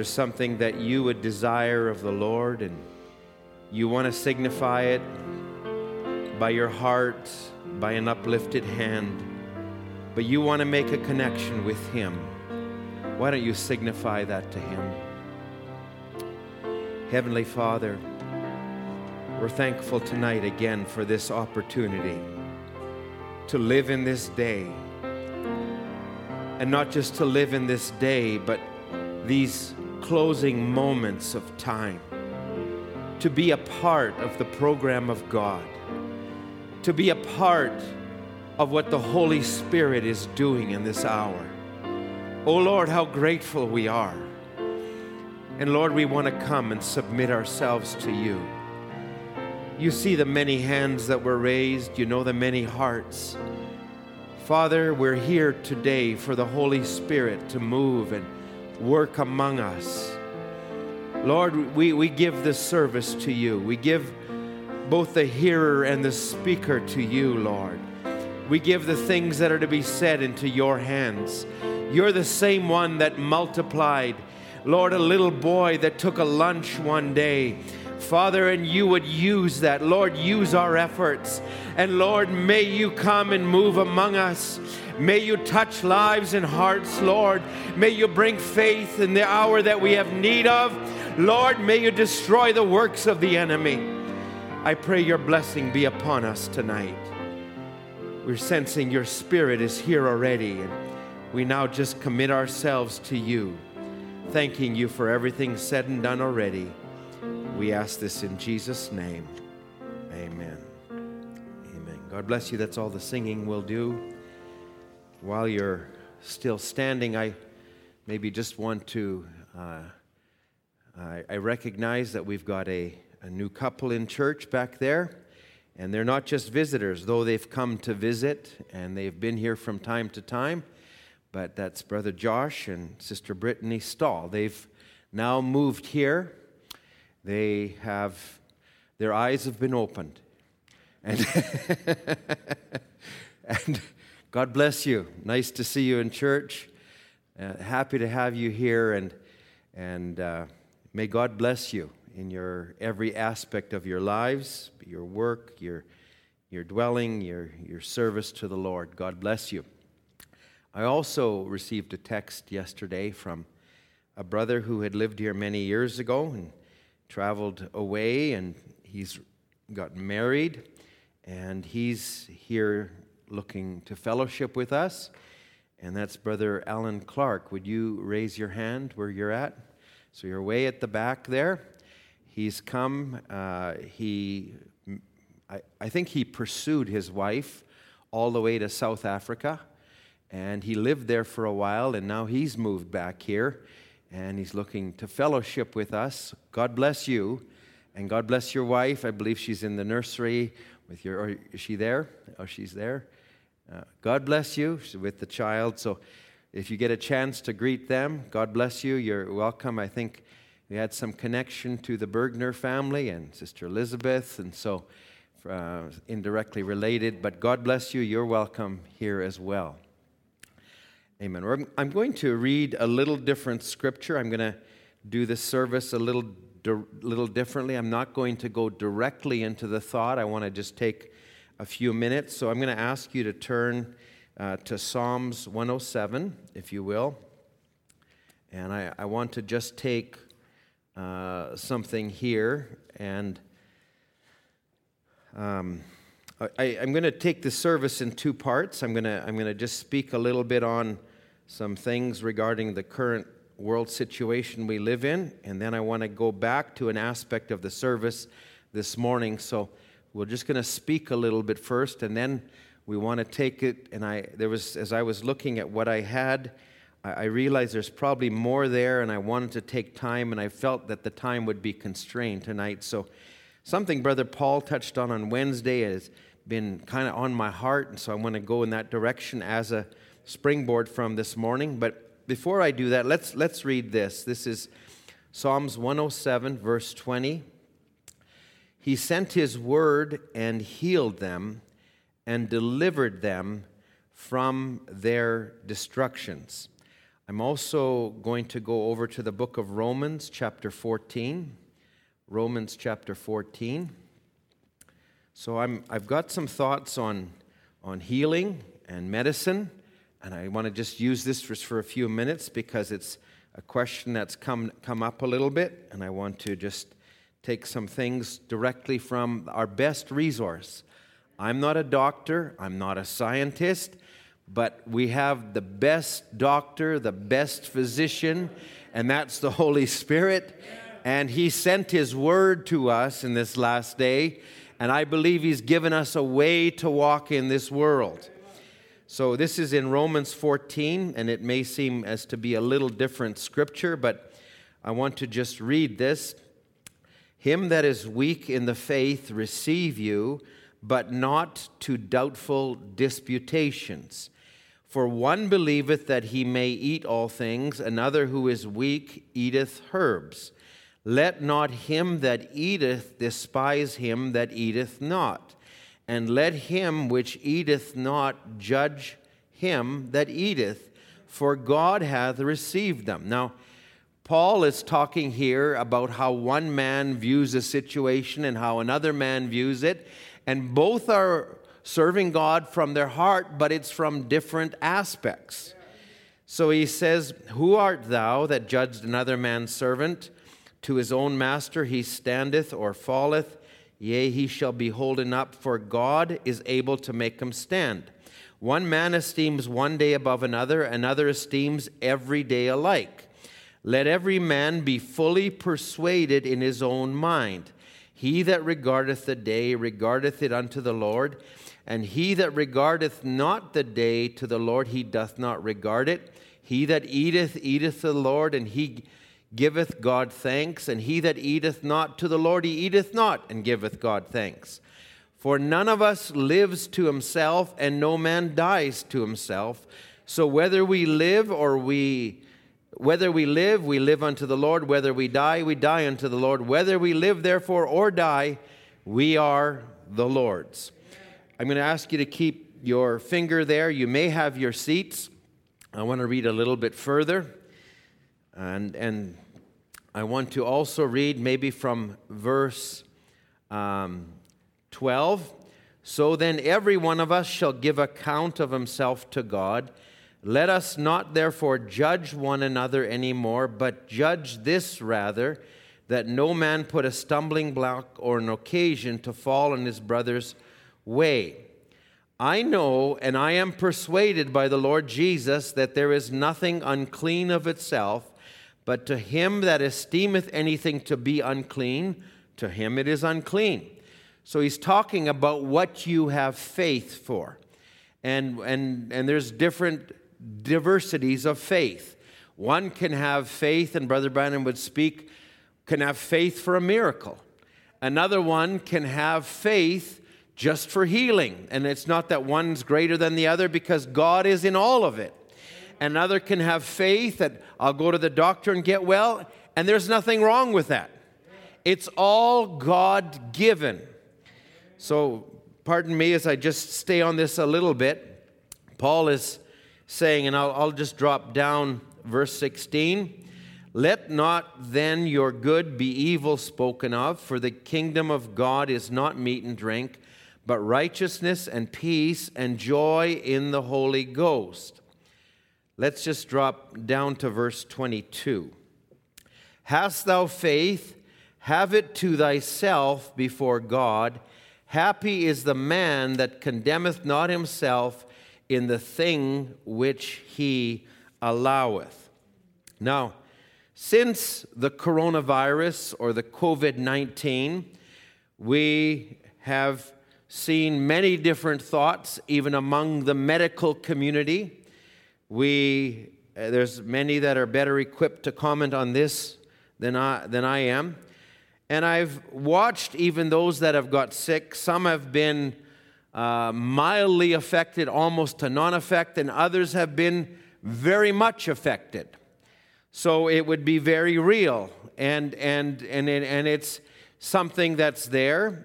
there's something that you would desire of the Lord, and you want to signify it by your heart, by an uplifted hand, but you want to make a connection with Him. Why don't you signify that to Him? Heavenly Father, we're thankful tonight again for this opportunity to live in this day and not just to live in this day, but these closing moments of time, to be a part of the program of God, to be a part of what the Holy Spirit is doing in this hour. Oh Lord, how grateful we are. And Lord, we want to come and submit ourselves to you. You see the many hands that were raised, you know the many hearts. Father, we're here today for the Holy Spirit to move and work among us. Lord, we, we give this service to you. We give both the hearer and the speaker to you, Lord. We give the things that are to be said into your hands. You're the same one that multiplied, Lord, a little boy that took a lunch one day. Father, and you would use that. Lord, use our efforts. And Lord, may you come and move among us. May you touch lives and hearts, Lord. May you bring faith in the hour that we have need of. Lord, may you destroy the works of the enemy. I pray your blessing be upon us tonight. We're sensing your spirit is here already, and we now just commit ourselves to you, thanking you for everything said and done already. We ask this in Jesus' name. Amen. Amen. God bless you. That's all the singing will do. While you're still standing, I maybe just want to. Uh, I, I recognize that we've got a, a new couple in church back there, and they're not just visitors, though they've come to visit and they've been here from time to time. But that's Brother Josh and Sister Brittany Stahl. They've now moved here they have their eyes have been opened. And and god bless you. Nice to see you in church. Uh, happy to have you here and and uh, may god bless you in your every aspect of your lives your work your your dwelling your your service to the lord. God bless you. I also received a text yesterday from a brother who had lived here many years ago and traveled away and he's got married and he's here looking to fellowship with us. And that's brother alan clark. Would you raise your hand where you're at? So you're way at the back there. He's come uh, he I, I think he pursued his wife all the way to south africa. And he lived there for a while and now he's moved back here and he's looking to fellowship with us. God bless you, and God bless your wife. I believe she's in the nursery with your. Or is she there? Oh, she's there. Uh, God bless you she's with the child. So, if you get a chance to greet them, God bless you. You're welcome. I think we had some connection to the Bergner family and Sister Elizabeth, and so uh, indirectly related. But God bless you. You're welcome here as well. Amen. I'm going to read a little different scripture. I'm going to do the service a little, little differently. I'm not going to go directly into the thought. I want to just take a few minutes. So I'm going to ask you to turn uh, to Psalms 107, if you will. And I, I want to just take uh, something here and um, I, am going to take the service in two parts. I'm going to I'm going to just speak a little bit on some things regarding the current world situation we live in, and then I want to go back to an aspect of the service this morning. So we're just going to speak a little bit first, and then we want to take it. And I there was as I was looking at what I had. I realized there's probably more there, and I wanted to take time, and I felt that the time would be constrained tonight. So, something Brother Paul touched on on Wednesday has been kind of on my heart, and so I want to go in that direction as a springboard from this morning. But before I do that, let's, let's read this. This is Psalms 107, verse 20. He sent his word and healed them and delivered them from their destructions. I'm also going to go over to the book of Romans, chapter 14. Romans, chapter 14. So I'm, I've got some thoughts on, on healing and medicine, and I want to just use this for, for a few minutes because it's a question that's come, come up a little bit, and I want to just take some things directly from our best resource. I'm not a doctor, I'm not a scientist, but we have the best doctor, the best physician, and that's the Holy Spirit. And He sent His word to us in this last day and I believe He's given us a way to walk in this world. So this is in Romans 14, and it may seem as to be a little different scripture, but I want to just read this. Him that is weak in the faith receive you, but not to doubtful disputations. For one believeth that he may eat all things, another who is weak eateth herbs. Let not him that eateth despise him that eateth not, and let him which eateth not judge him that eateth, for God hath received them. Now, Paul is talking here about how one man views a situation and how another man views it, and both are serving God from their heart, but it's from different aspects. So he says, Who art thou that judged another man's servant? To his own master he standeth or falleth, yea, he shall be holden up, for God is able to make him stand. One man esteems one day above another, another esteems every day alike. Let every man be fully persuaded in his own mind. He that regardeth the day regardeth it unto the Lord, and he that regardeth not the day to the Lord, he doth not regard it. He that eateth, eateth the Lord, and he giveth God thanks, and he that eateth not to the Lord, he eateth not, and giveth God thanks. For none of us lives to himself, and no man dies to himself. So whether we live or we whether we live, we live unto the Lord. Whether we die, we die unto the Lord. Whether we live, therefore, or die, we are the Lord's. I'm going to ask you to keep your finger there. You may have your seats. I want to read a little bit further. And, and I want to also read maybe from verse um, 12. So then, every one of us shall give account of himself to God. Let us not therefore judge one another anymore, but judge this rather, that no man put a stumbling block or an occasion to fall in his brother's way. I know and I am persuaded by the Lord Jesus that there is nothing unclean of itself but to him that esteemeth anything to be unclean, to him it is unclean. So he's talking about what you have faith for. And, and, and there's different diversities of faith. One can have faith, and Brother Branham would speak, can have faith for a miracle. Another one can have faith just for healing. And it's not that one's greater than the other because God is in all of it. Another can have faith that I'll go to the doctor and get well, and there's nothing wrong with that. It's all God given. So, pardon me as I just stay on this a little bit. Paul is saying, and I'll, I'll just drop down verse 16 Let not then your good be evil spoken of, for the kingdom of God is not meat and drink but righteousness and peace and joy in the Holy Ghost. Let's just drop down to verse 22. Hast thou faith? Have it to thyself before God. Happy is the man that condemneth not himself in the thing which he alloweth. Now, since the coronavirus or the COVID 19, we have seen many different thoughts, even among the medical community. We, uh, there's many that are better equipped to comment on this than I, than I am. And I've watched even those that have got sick. Some have been uh, mildly affected, almost to non effect, and others have been very much affected. So it would be very real, and, and, and, and it's something that's there.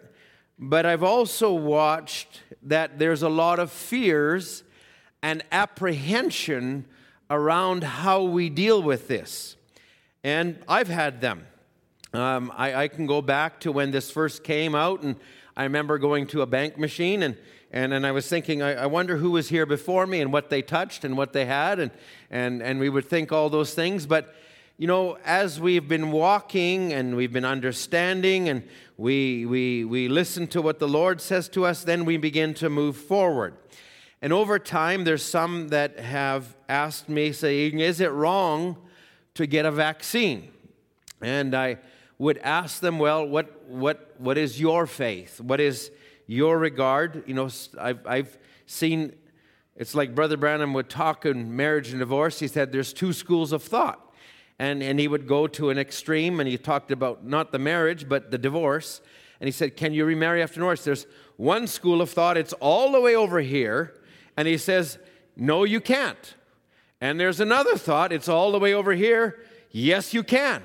But I've also watched that there's a lot of fears and apprehension around how we deal with this. And I've had them. Um, I, I, can go back to when this first came out, and I remember going to a bank machine, and, and, and I was thinking, I, I wonder who was here before me and what they touched and what they had, and, and, and we would think all those things. But, you know, as we've been walking and we've been understanding and we, we, we listen to what the Lord says to us, then we begin to move forward. And over time, there's some that have asked me, saying, Is it wrong to get a vaccine. And I would ask them, well, what, what, what is your faith? What is your regard? You know, I've, I've seen, it's like Brother Branham would talk in marriage and divorce. He said there's two schools of thought. And, and he would go to an extreme, and he talked about not the marriage, but the divorce. And he said, Can you remarry after divorce? There's one school of thought, it's all the way over here. And he says, No, you can't. And there's another thought, it's all the way over here. Yes, you can.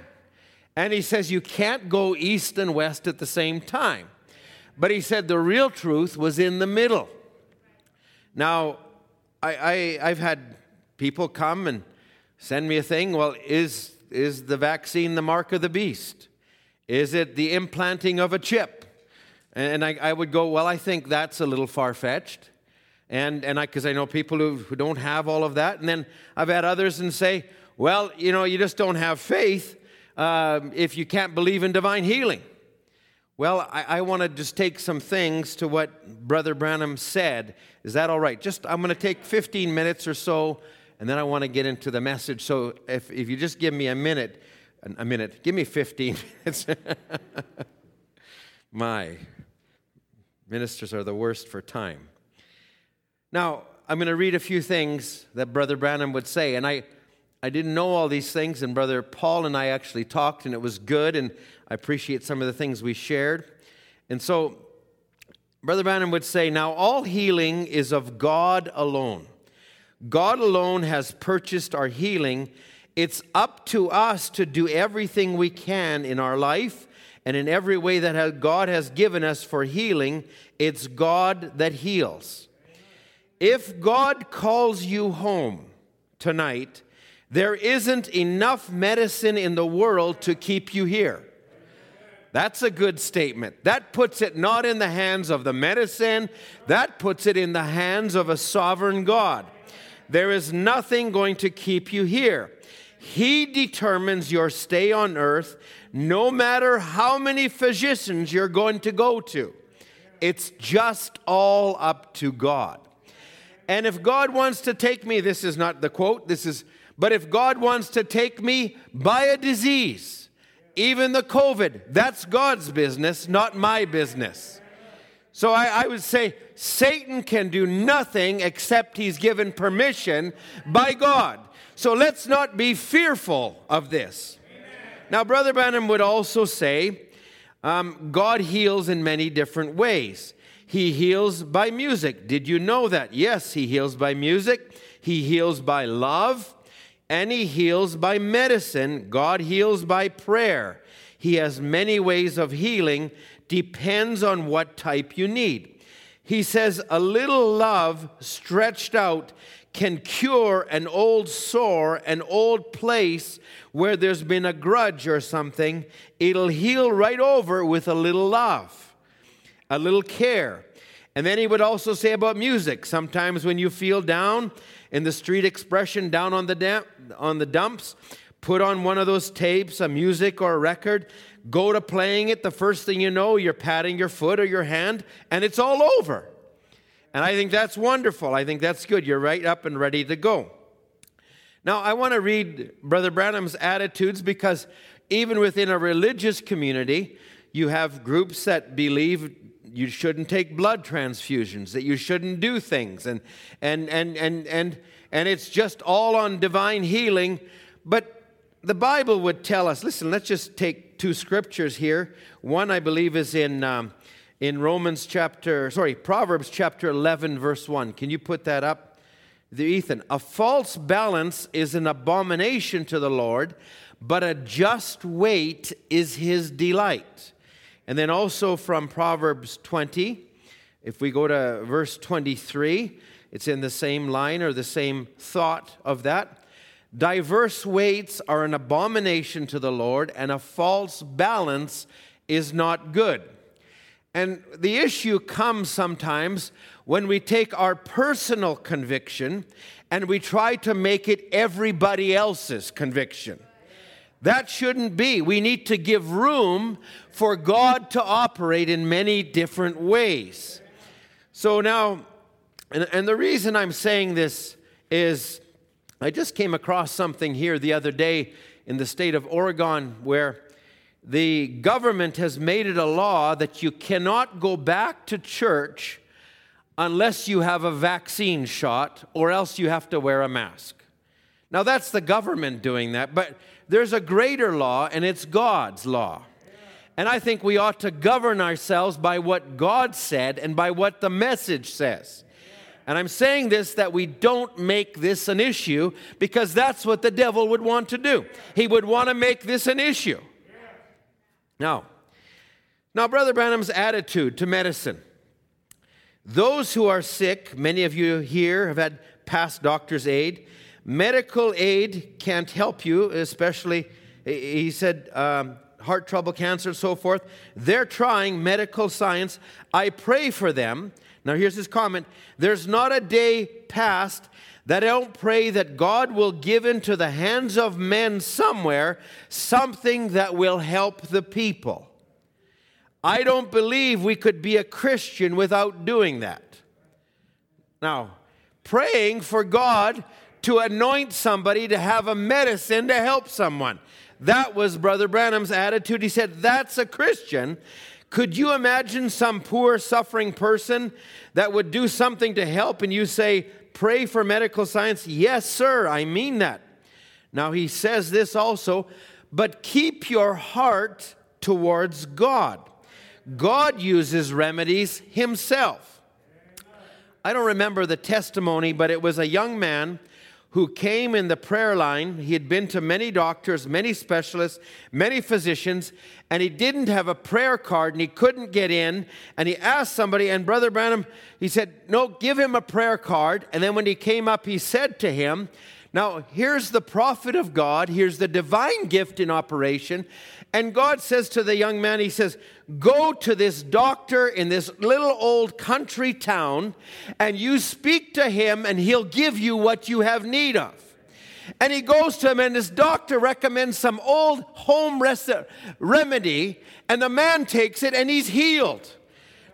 And he says you can't go east and west at the same time. But he said the real truth was in the middle. Now, I, I, have had people come and send me a thing. Well, is, is the vaccine the mark of the beast? Is it the implanting of a chip? And I, I would go, well, I think that's a little far fetched and and I because I know people who, who don't have all of that, and then I've had others and say, well, you know, you just don't have faith uh, if you can't believe in divine healing. Well, I, I want to just take some things to what Brother Branham said. Is that all right? Just I'm going to take 15 minutes or so, and then I want to get into the message. So if if you just give me a minute, a minute, give me 15 minutes. My ministers are the worst for time. Now, I'm going to read a few things that Brother Branham would say, and I, I didn't know all these things, and Brother Paul and I actually talked, and it was good, and I appreciate some of the things we shared. And so, Brother Branham would say, Now, all healing is of God alone. God alone has purchased our healing. It's up to us to do everything we can in our life and in every way that God has given us for healing. It's God that heals. If God calls you home tonight, there isn't enough medicine in the world to keep you here. That's a good statement. That puts it not in the hands of the medicine, that puts it in the hands of a sovereign God. There is nothing going to keep you here. He determines your stay on earth no matter how many physicians you're going to go to. It's just all up to God. And if God wants to take me, this is not the quote, this is, but if God wants to take me by a disease, even the COVID, that's God's business, not my business. So I, I, would say Satan can do nothing except he's given permission by God. So let's not be fearful of this. Now, Brother Branham would also say um, God heals in many different ways. He heals by music. Did you know that? Yes, He heals by music. He heals by love. And He heals by medicine. God heals by prayer. He has many ways of healing, depends on what type you need. He says, A little love stretched out can cure an old sore, an old place where there's been a grudge or something. It'll heal right over with a little love a little care. And then he would also say about music. Sometimes when you feel down, in the street expression, down on the, damp, on the dumps, put on one of those tapes, a music or a record, go to playing it. The first thing you know, you're patting your foot or your hand, and it's all over. And I think that's wonderful. I think that's good. You're right up and ready to go. Now, I want to read Brother Branham's attitudes because even within a religious community, you have groups that believe you shouldn't take blood transfusions, that you shouldn't do things, and and and and and and it's just all on divine healing. But the Bible would tell us. Listen, let's just take two scriptures here. One, I believe, is in um, in Romans chapter, sorry, Proverbs chapter eleven, verse one. Can you put that up, the Ethan? A false balance is an abomination to the Lord, but a just weight is His delight. And then also from Proverbs 20, if we go to verse 23, it's in the same line or the same thought of that. Diverse weights are an abomination to the Lord, and a false balance is not good. And the issue comes sometimes when we take our personal conviction and we try to make it everybody else's conviction. That shouldn't be. We need to give room for God to operate in many different ways. So now, and, and, the reason I'm saying this is I just came across something here the other day in the state of Oregon where the government has made it a law that you cannot go back to church unless you have a vaccine shot or else you have to wear a mask. Now, that's the government doing that, but there's a greater law, and it's God's law. And I think we ought to govern ourselves by what God said and by what the message says. And I'm saying this that we don't make this an issue because that's what the devil would want to do. He would want to make this an issue. Now, now Brother Branham's attitude to medicine. Those who are sick, many of you here have had past doctor's aid. Medical aid can't help you, especially, he said, um, heart trouble, cancer, so forth. They're trying medical science. I pray for them. Now, here's his comment There's not a day past that I don't pray that God will give into the hands of men somewhere something that will help the people. I don't believe we could be a Christian without doing that. Now, praying for God to anoint somebody to have a medicine to help someone. That was Brother Branham's attitude. He said, That's a Christian. Could you imagine some poor, suffering person that would do something to help and you say, Pray for medical science? Yes, sir, I mean that. Now he says this also, but keep your heart towards God. God uses remedies himself. I don't remember the testimony, but it was a young man who came in the prayer line. He had been to many doctors, many specialists, many physicians, and he didn't have a prayer card and he couldn't get in. And he asked somebody, and Brother Branham, he said, No, give him a prayer card. And then when he came up, he said to him, Now, here's the prophet of God, here's the divine gift in operation. And God says to the young man, He says, Go to this doctor in this little old country town, and you speak to him, and he'll give you what you have need of. And he goes to him, and this doctor recommends some old home remedy, and the man takes it, and he's healed.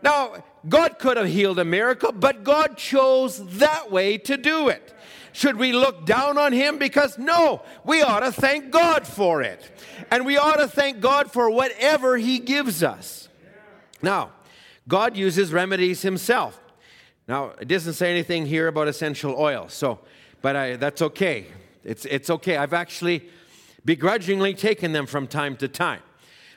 Now, God could have healed a miracle, but God chose that way to do it. Should we look down on him? Because no, we ought to thank God for it. And we ought to thank God for whatever he gives us. Now, God uses remedies himself. Now, it doesn't say anything here about essential oil, so, but I, that's okay. It's, it's okay. I've actually begrudgingly taken them from time to time.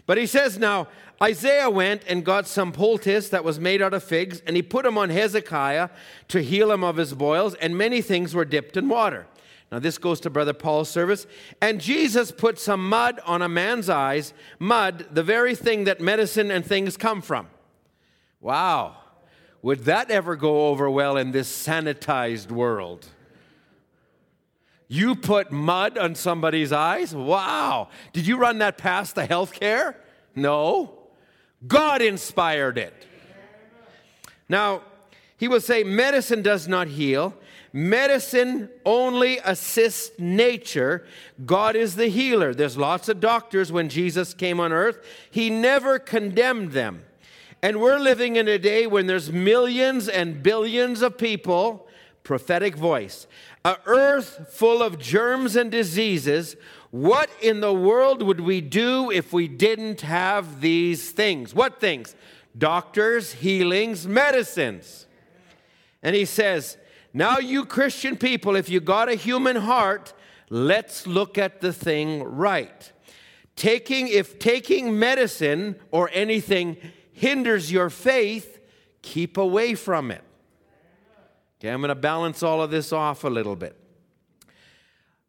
But he says now, Isaiah went and got some poultice that was made out of figs, and he put them on Hezekiah to heal him of his boils, and many things were dipped in water. Now, this goes to Brother Paul's service. And Jesus put some mud on a man's eyes, mud, the very thing that medicine and things come from. Wow. Would that ever go over well in this sanitized world? You put mud on somebody's eyes? Wow. Did you run that past the healthcare? No. God inspired it. Now, he will say, Medicine does not heal. Medicine only assists nature. God is the healer. There's lots of doctors when Jesus came on earth. He never condemned them. And we're living in a day when there's millions and billions of people, prophetic voice, a earth full of germs and diseases. What in the world would we do if we didn't have these things? What things? Doctors, healings, medicines. And he says, Now, you Christian people, if you got a human heart, let's look at the thing right. Taking, if taking medicine or anything hinders your faith, keep away from it. Okay, I'm going to balance all of this off a little bit.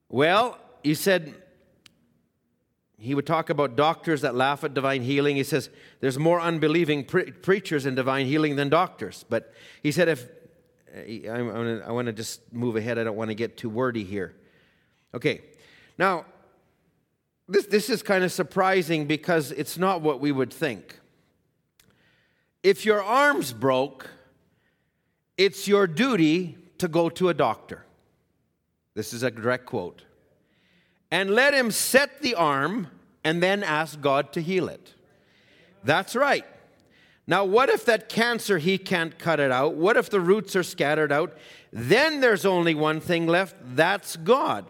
Well, he said, he would talk about doctors that laugh at divine healing. He says there's more unbelieving pre- preachers in divine healing than doctors. But he said, if eh, I, I want to just move ahead, I don't want to get too wordy here. Okay, now, this, this is kind of surprising because it's not what we would think. If your arm's broke, it's your duty to go to a doctor. This is a direct quote. And let him set the arm and then ask God to heal it. That's right. Now, what if that cancer, he can't cut it out? What if the roots are scattered out? Then there's only one thing left that's God.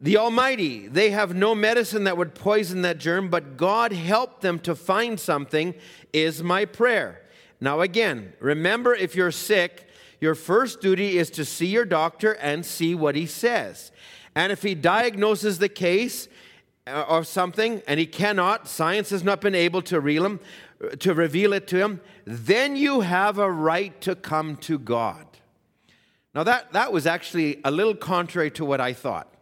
The Almighty, they have no medicine that would poison that germ, but God helped them to find something, is my prayer. Now, again, remember if you're sick, your first duty is to see your doctor and see what he says. And if he diagnoses the case uh, or something and he cannot, science has not been able to, reel him, to reveal it to him, then you have a right to come to God. Now, that, that was actually a little contrary to what I thought.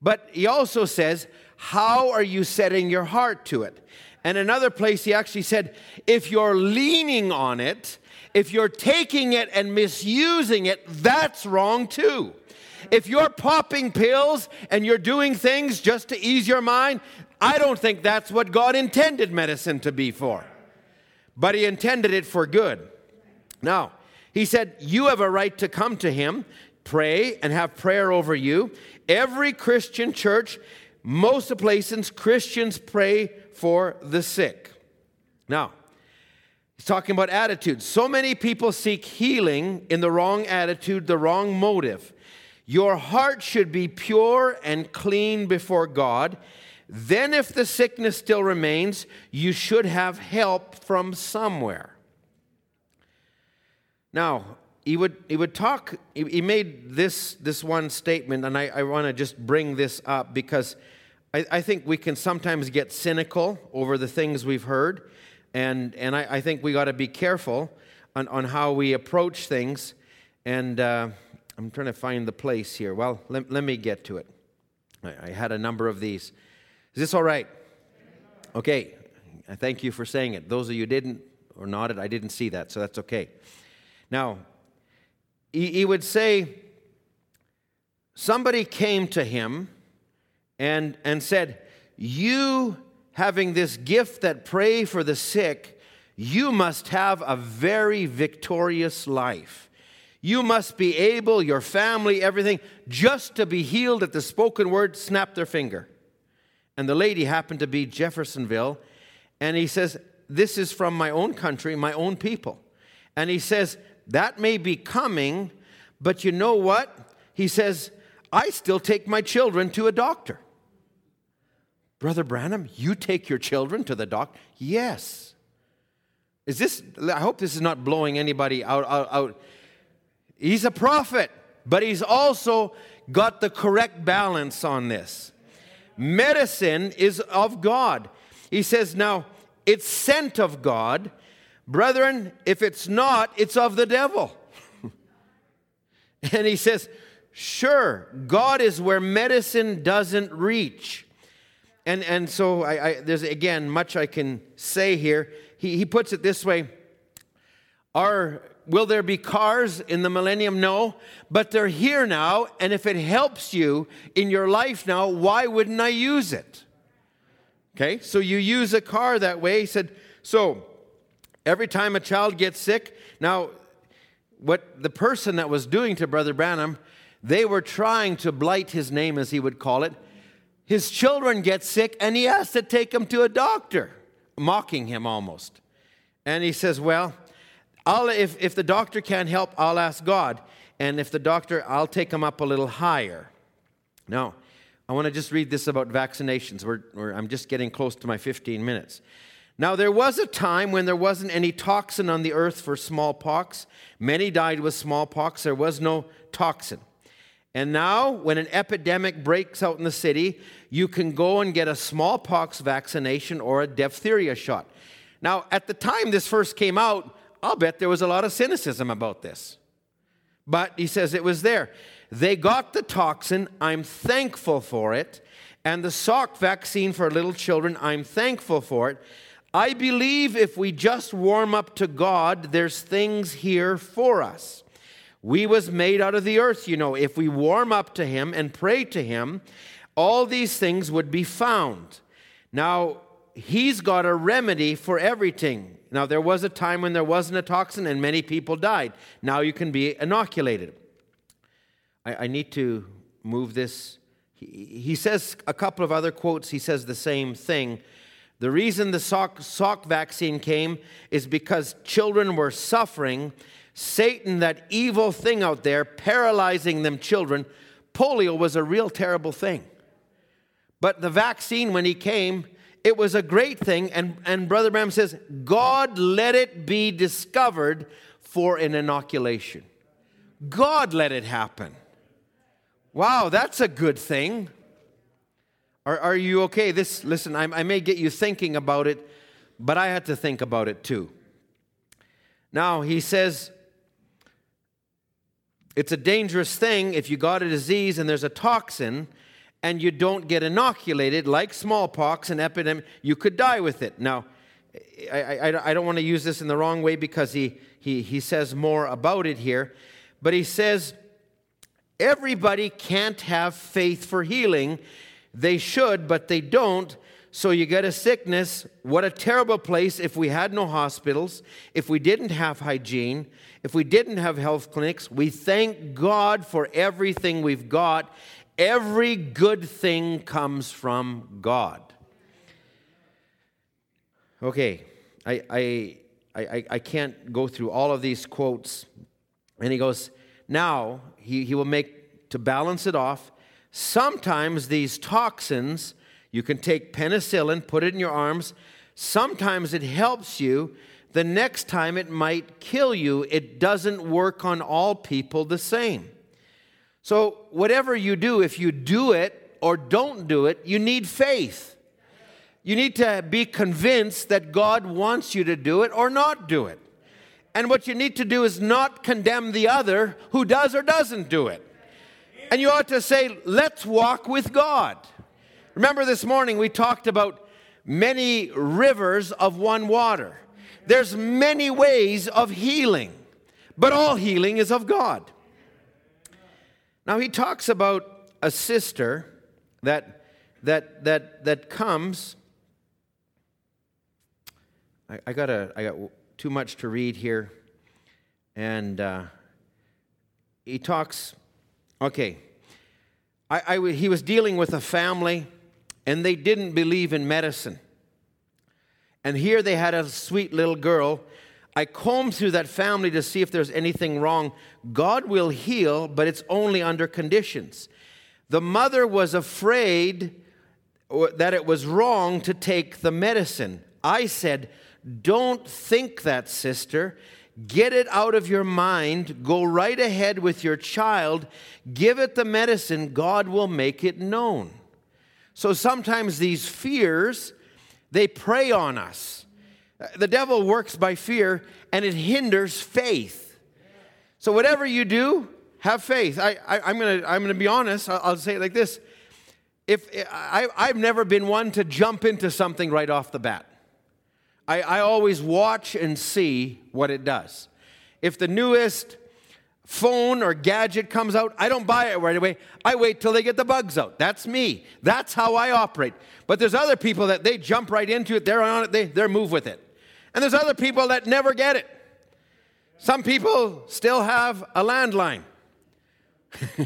But he also says, How are you setting your heart to it? And another place, he actually said, If you're leaning on it, if you're taking it and misusing it, that's wrong too. If you're popping pills and you're doing things just to ease your mind, I don't think that's what God intended medicine to be for. But He intended it for good. Now, He said, You have a right to come to Him, pray, and have prayer over you. Every Christian church, most places, Christians pray for the sick. Now, he's talking about attitudes. So many people seek healing in the wrong attitude, the wrong motive. Your heart should be pure and clean before God. Then, if the sickness still remains, you should have help from somewhere. Now, he would, he would talk, he made this, this one statement, and I, I want to just bring this up because I, I, think we can sometimes get cynical over the things we've heard, and, and I, I think we got to be careful on, on how we approach things. And uh, I'm trying to find the place here. Well, let, let me get to it. I, I had a number of these. Is this all right? Okay. I thank you for saying it. Those of you didn't or nodded, I didn't see that, so that's okay. Now, he, he would say, somebody came to him and, and said, You having this gift that pray for the sick, you must have a very victorious life. You must be able, your family, everything, just to be healed at the spoken word, snap their finger. And the lady happened to be Jeffersonville. And he says, This is from my own country, my own people. And he says, that may be coming, but you know what? He says, I still take my children to a doctor. Brother Branham, you take your children to the doctor? Yes. Is this, I hope this is not blowing anybody out, out, out. He's a prophet, but he's also got the correct balance on this. Medicine is of God. He says, now, it's sent of God, Brethren, if it's not, it's of the devil. and he says, Sure, God is where medicine doesn't reach. And, and so I, I, there's again much I can say here. He, he puts it this way Are, Will there be cars in the millennium? No, but they're here now. And if it helps you in your life now, why wouldn't I use it? Okay, so you use a car that way. He said, So Every time a child gets sick, now what the person that was doing to Brother Branham, they were trying to blight his name, as he would call it. His children get sick, and he has to take them to a doctor, mocking him almost. And he says, Well, I'll, if, if the doctor can't help, I'll ask God. And if the doctor, I'll take him up a little higher. Now, I want to just read this about vaccinations. We're, we're, I'm just getting close to my 15 minutes. Now, there was a time when there wasn't any toxin on the earth for smallpox. Many died with smallpox. There was no toxin. And now, when an epidemic breaks out in the city, you can go and get a smallpox vaccination or a diphtheria shot. Now, at the time this first came out, I'll bet there was a lot of cynicism about this. But he says it was there. They got the toxin. I'm thankful for it. And the Salk vaccine for little children, I'm thankful for it. I believe if we just warm up to God, there's things here for us. We was made out of the earth, you know. If we warm up to him and pray to him, all these things would be found. Now, he's got a remedy for everything. Now, there was a time when there wasn't a toxin and many people died. Now you can be inoculated. I, I need to move this. He, he, says a couple of other quotes, he says the same thing. The reason the Salk, Salk vaccine came is because children were suffering. Satan, that evil thing out there, paralyzing them children, polio was a real terrible thing. But the vaccine, when he came, it was a great thing. And, and Brother Branham says, God let it be discovered for an inoculation. God let it happen. Wow, that's a good thing. Are, are you okay? This, listen, I, I may get you thinking about it, but I had to think about it too. Now, he says, it's a dangerous thing if you got a disease and there's a toxin and you don't get inoculated, like smallpox and epidemic, you could die with it. Now, I, I, I don't want to use this in the wrong way because he, he, he says more about it here, but he says everybody can't have faith for healing. They should, but they don't. So you get a sickness. What a terrible place if we had no hospitals, if we didn't have hygiene, if we didn't have health clinics. We thank God for everything we've got. Every good thing comes from God. Okay, I, I, I, I can't go through all of these quotes. And he goes, now he, he will make, to balance it off, sometimes these toxins, you can take penicillin, put it in your arms. Sometimes it helps you. The next time it might kill you. It doesn't work on all people the same. So, whatever you do, if you do it or don't do it, you need faith. You need to be convinced that God wants you to do it or not do it. And what you need to do is not condemn the other who does or doesn't do it. And you ought to say, let's walk with God. Remember this morning we talked about many rivers of one water. There's many ways of healing, but all healing is of God. Now he talks about a sister that that that that comes. I, I got a I got too much to read here, and uh, he talks. Okay, I, I he was dealing with a family, and they didn't believe in medicine. And here they had a sweet little girl I comb through that family to see if there's anything wrong. God will heal, but it's only under conditions. The mother was afraid that it was wrong to take the medicine. I said, Don't think that, sister. Get it out of your mind. Go right ahead with your child. Give it the medicine. God will make it known. So sometimes these fears, they prey on us. The devil works by fear and it hinders faith. So, whatever you do, have faith. I, am going to I'm gonna be honest, I'll, I'll, say it like this. If, I, I've never been one to jump into something right off the bat. I, I always watch and see what it does. If the newest phone or gadget comes out, I don't buy it right away. I wait till they get the bugs out. That's me. That's how I operate. But there's other people that they jump right into it, they're on it, they, they're move with it. And there's other people that never get it. Some people still have a landline.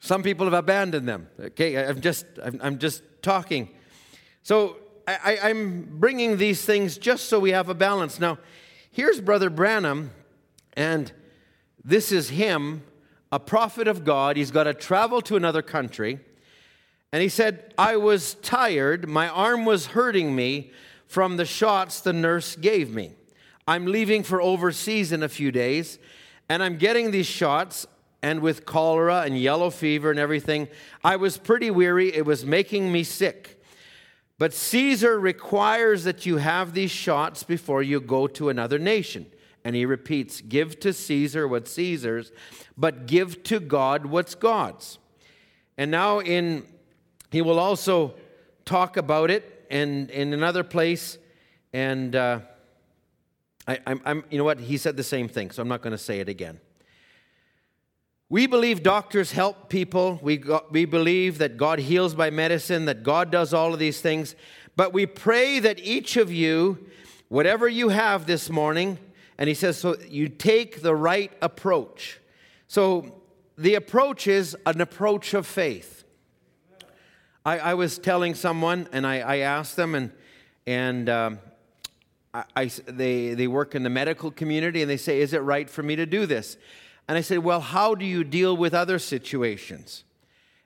Some people have abandoned them. Okay, I'm just, I'm, just talking. So I, I'm bringing these things just so we have a balance. Now, here's Brother Branham, and this is him, a prophet of God. He's got to travel to another country. And he said, I was tired. My arm was hurting me from the shots the nurse gave me. I'm leaving for overseas in a few days, and I'm getting these shots and with cholera and yellow fever and everything. I was pretty weary. It was making me sick. But Caesar requires that you have these shots before you go to another nation. And he repeats, Give to Caesar what's Caesar's, but give to God what's God's. And now in he will also talk about it and in another place. And uh, I, am you know what? He said the same thing, so I'm not going to say it again. We believe doctors help people. We, got, we believe that God heals by medicine, that God does all of these things. But we pray that each of you, whatever you have this morning, and he says, so you take the right approach. So the approach is an approach of faith. I, I was telling someone, and I, I asked them, and, and um, I, I, they, they work in the medical community, and they say, Is it right for me to do this? And I said, Well, how do you deal with other situations?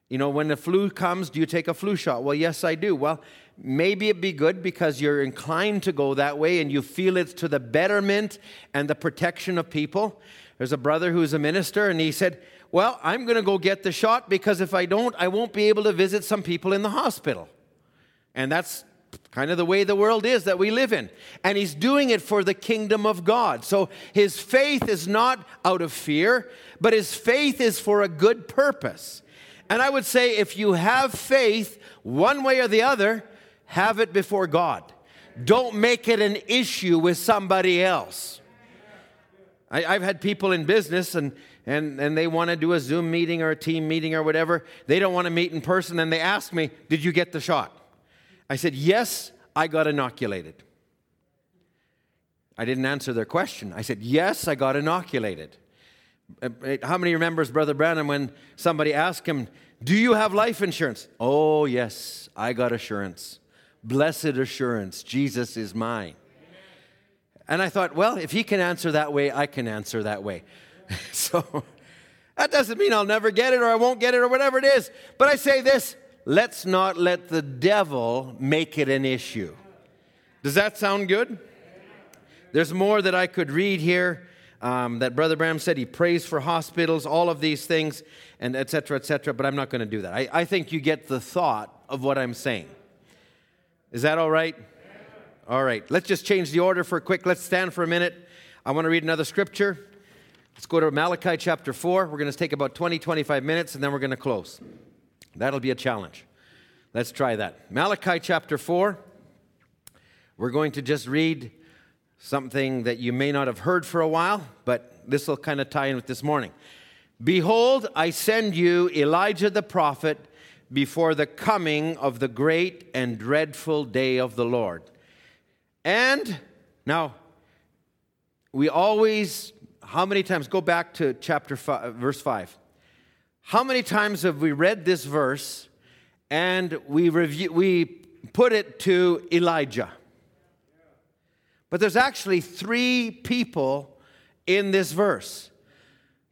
You know, when the flu comes, do you take a flu shot? Well, yes, I do. Well, maybe it'd be good because you're inclined to go that way and you feel it's to the betterment and the protection of people. There's a brother who's a minister, and he said, Well, I'm going to go get the shot because if I don't, I won't be able to visit some people in the hospital. And that's kind of the way the world is that we live in. And he's doing it for the kingdom of God. So his faith is not out of fear, but his faith is for a good purpose. And I would say if you have faith, one way or the other, have it before God. Don't make it an issue with somebody else. I, have had people in business and, and, and they want to do a Zoom meeting or a team meeting or whatever. They don't want to meet in person and they ask me, Did you get the shot? I said, Yes, I got inoculated. I didn't answer their question. I said, Yes, I got inoculated. Uh, uh, how many remembers Brother Branham when somebody asked him, Do you have life insurance? Oh, yes, I got assurance. Blessed assurance, Jesus is mine. And I thought, well, if he can answer that way, I can answer that way. so that doesn't mean I'll never get it or I won't get it or whatever it is. But I say this let's not let the devil make it an issue. Does that sound good? There's more that I could read here. Um, that Brother Branham said he prays for hospitals, all of these things, and et cetera, et cetera, but I'm not going to do that. I, I think you get the thought of what I'm saying. Is that all right? All right. Let's just change the order for a quick. Let's stand for a minute. I want to read another scripture. Let's go to Malachi chapter 4. We're going to take about 20, 25 minutes, and then we're going to close. That'll be a challenge. Let's try that. Malachi chapter 4. We're going to just read something that you may not have heard for a while, but this will kind of tie in with this morning. Behold, I send you Elijah the prophet before the coming of the great and dreadful day of the Lord. And now, we always, how many times, go back to chapter five, verse 5. How many times have we read this verse and we, review, we put it to Elijah? But there's actually three people in this verse.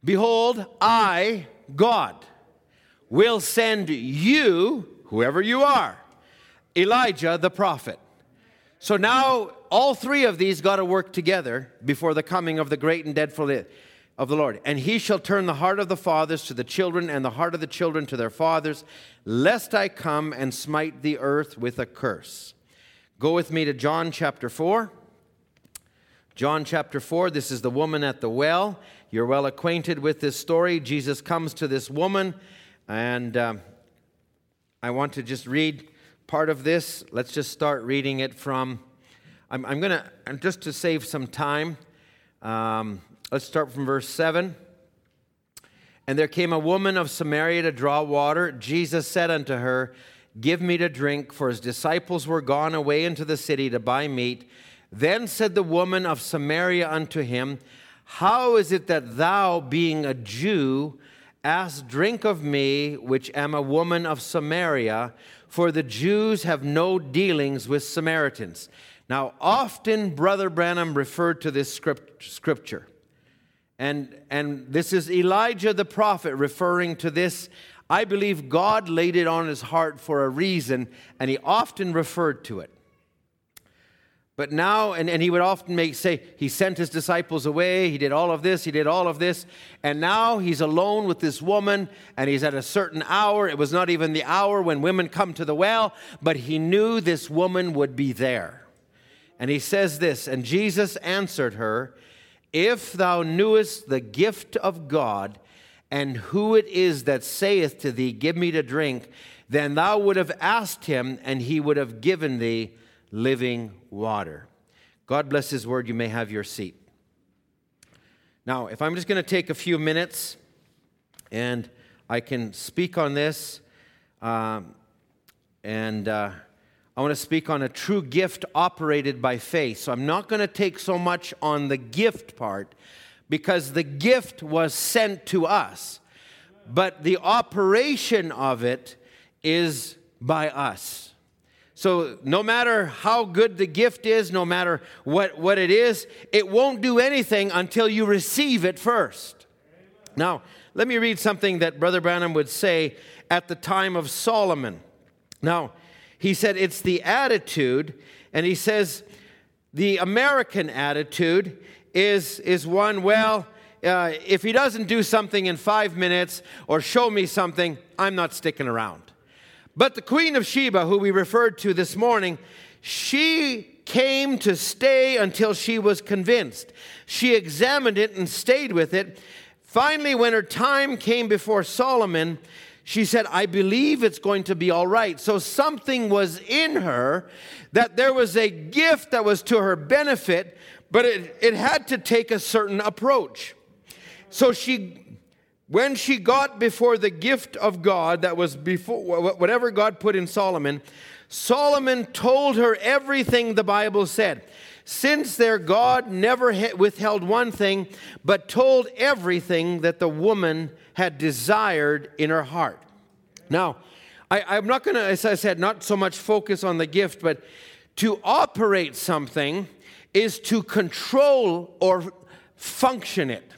Behold, I, God, will send you, whoever you are, Elijah the prophet. So now all three of these got to work together before the coming of the great and dreadful of the Lord. And he shall turn the heart of the fathers to the children, and the heart of the children to their fathers, lest I come and smite the earth with a curse. Go with me to John chapter 4. John chapter 4, this is the woman at the well. You're well acquainted with this story. Jesus comes to this woman, and um, I want to just read part of this. Let's just start reading it from. I'm, I'm going to, just to save some time, um, Let's start from verse 7. And there came a woman of Samaria to draw water. Jesus said unto her, Give me to drink, for his disciples were gone away into the city to buy meat. Then said the woman of Samaria unto him, How is it that thou, being a Jew, ask drink of me, which am a woman of Samaria? For the Jews have no dealings with Samaritans. Now, often Brother Branham referred to this script, scripture. And, and this is Elijah the prophet referring to this. I believe God laid it on his heart for a reason, and he often referred to it. But now, and, and he would often make say, he sent his disciples away, he did all of this, he did all of this, and now he's alone with this woman, and he's at a certain hour. It was not even the hour when women come to the well, but he knew this woman would be there. And he says this, and Jesus answered her, If thou knewest the gift of God, and who it is that saith to thee, Give me to drink, then thou would have asked him, and he would have given thee living water. God bless His word. You may have your seat. Now, if I'm just going to take a few minutes and I can speak on this, um, and uh, I want to speak on a true gift operated by faith. So I'm not going to take so much on the gift part because the gift was sent to us, but the operation of it is by us. So, no matter how good the gift is, no matter what, what it is, it won't do anything until you receive it first. Now, let me read something that Brother Branham would say at the time of Solomon. Now, he said it's the attitude, and he says the American attitude is, is one, well, uh, if he doesn't do something in five minutes or show me something, I'm not sticking around. But the Queen of Sheba, who we referred to this morning, she came to stay until she was convinced. She examined it and stayed with it. Finally, when her time came before Solomon, she said, I believe it's going to be all right. So something was in her that there was a gift that was to her benefit, but it, it had to take a certain approach. So she when she got before the gift of God that was before whatever God put in Solomon, Solomon told her everything the Bible said. Since their God never withheld one thing, but told everything that the woman had desired in her heart. Now, I, am not going to, as I said, not so much focus on the gift, but to operate something is to control or function it.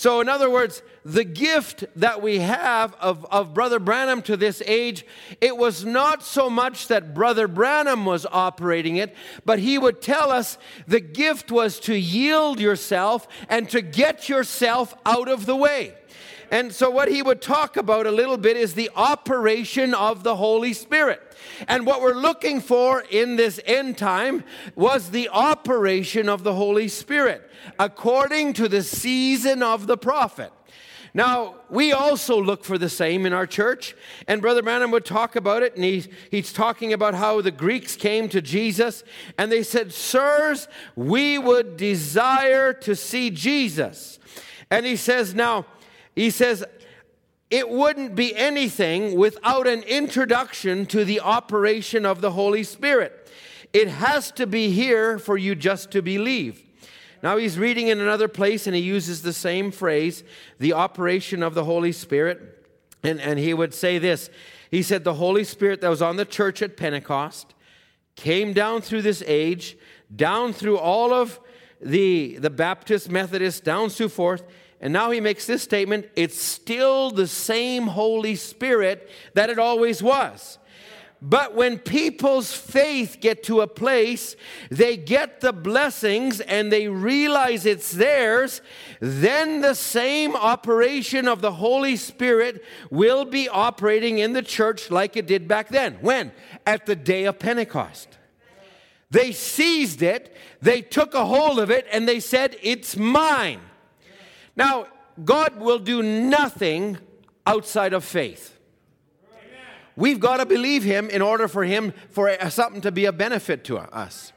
So, in other words, the gift that we have of, of Brother Branham to this age, it was not so much that Brother Branham was operating it, but he would tell us the gift was to yield yourself and to get yourself out of the way. And so, what he would talk about a little bit is the operation of the Holy Spirit. And what we're looking for in this end time was the operation of the Holy Spirit according to the season of the prophet. Now, we also look for the same in our church, and Brother Branham would talk about it, and he's, he's talking about how the Greeks came to Jesus, and they said, Sirs, we would desire to see Jesus. And he says, Now, he says, it wouldn't be anything without an introduction to the operation of the Holy Spirit. It has to be here for you just to believe. Now he's reading in another place and he uses the same phrase, the operation of the Holy Spirit. And, and he would say this He said, The Holy Spirit that was on the church at Pentecost came down through this age, down through all of the, the Baptist, Methodist, down so forth. And now he makes this statement it's still the same Holy Spirit that it always was. But when people's faith get to a place, they get the blessings and they realize it's theirs, then the same operation of the Holy Spirit will be operating in the church like it did back then. When? At the day of Pentecost. They seized it, they took a hold of it, and they said, It's mine. Now, God will do nothing outside of faith. We've got to believe Him in order for Him, for something to be a benefit to us.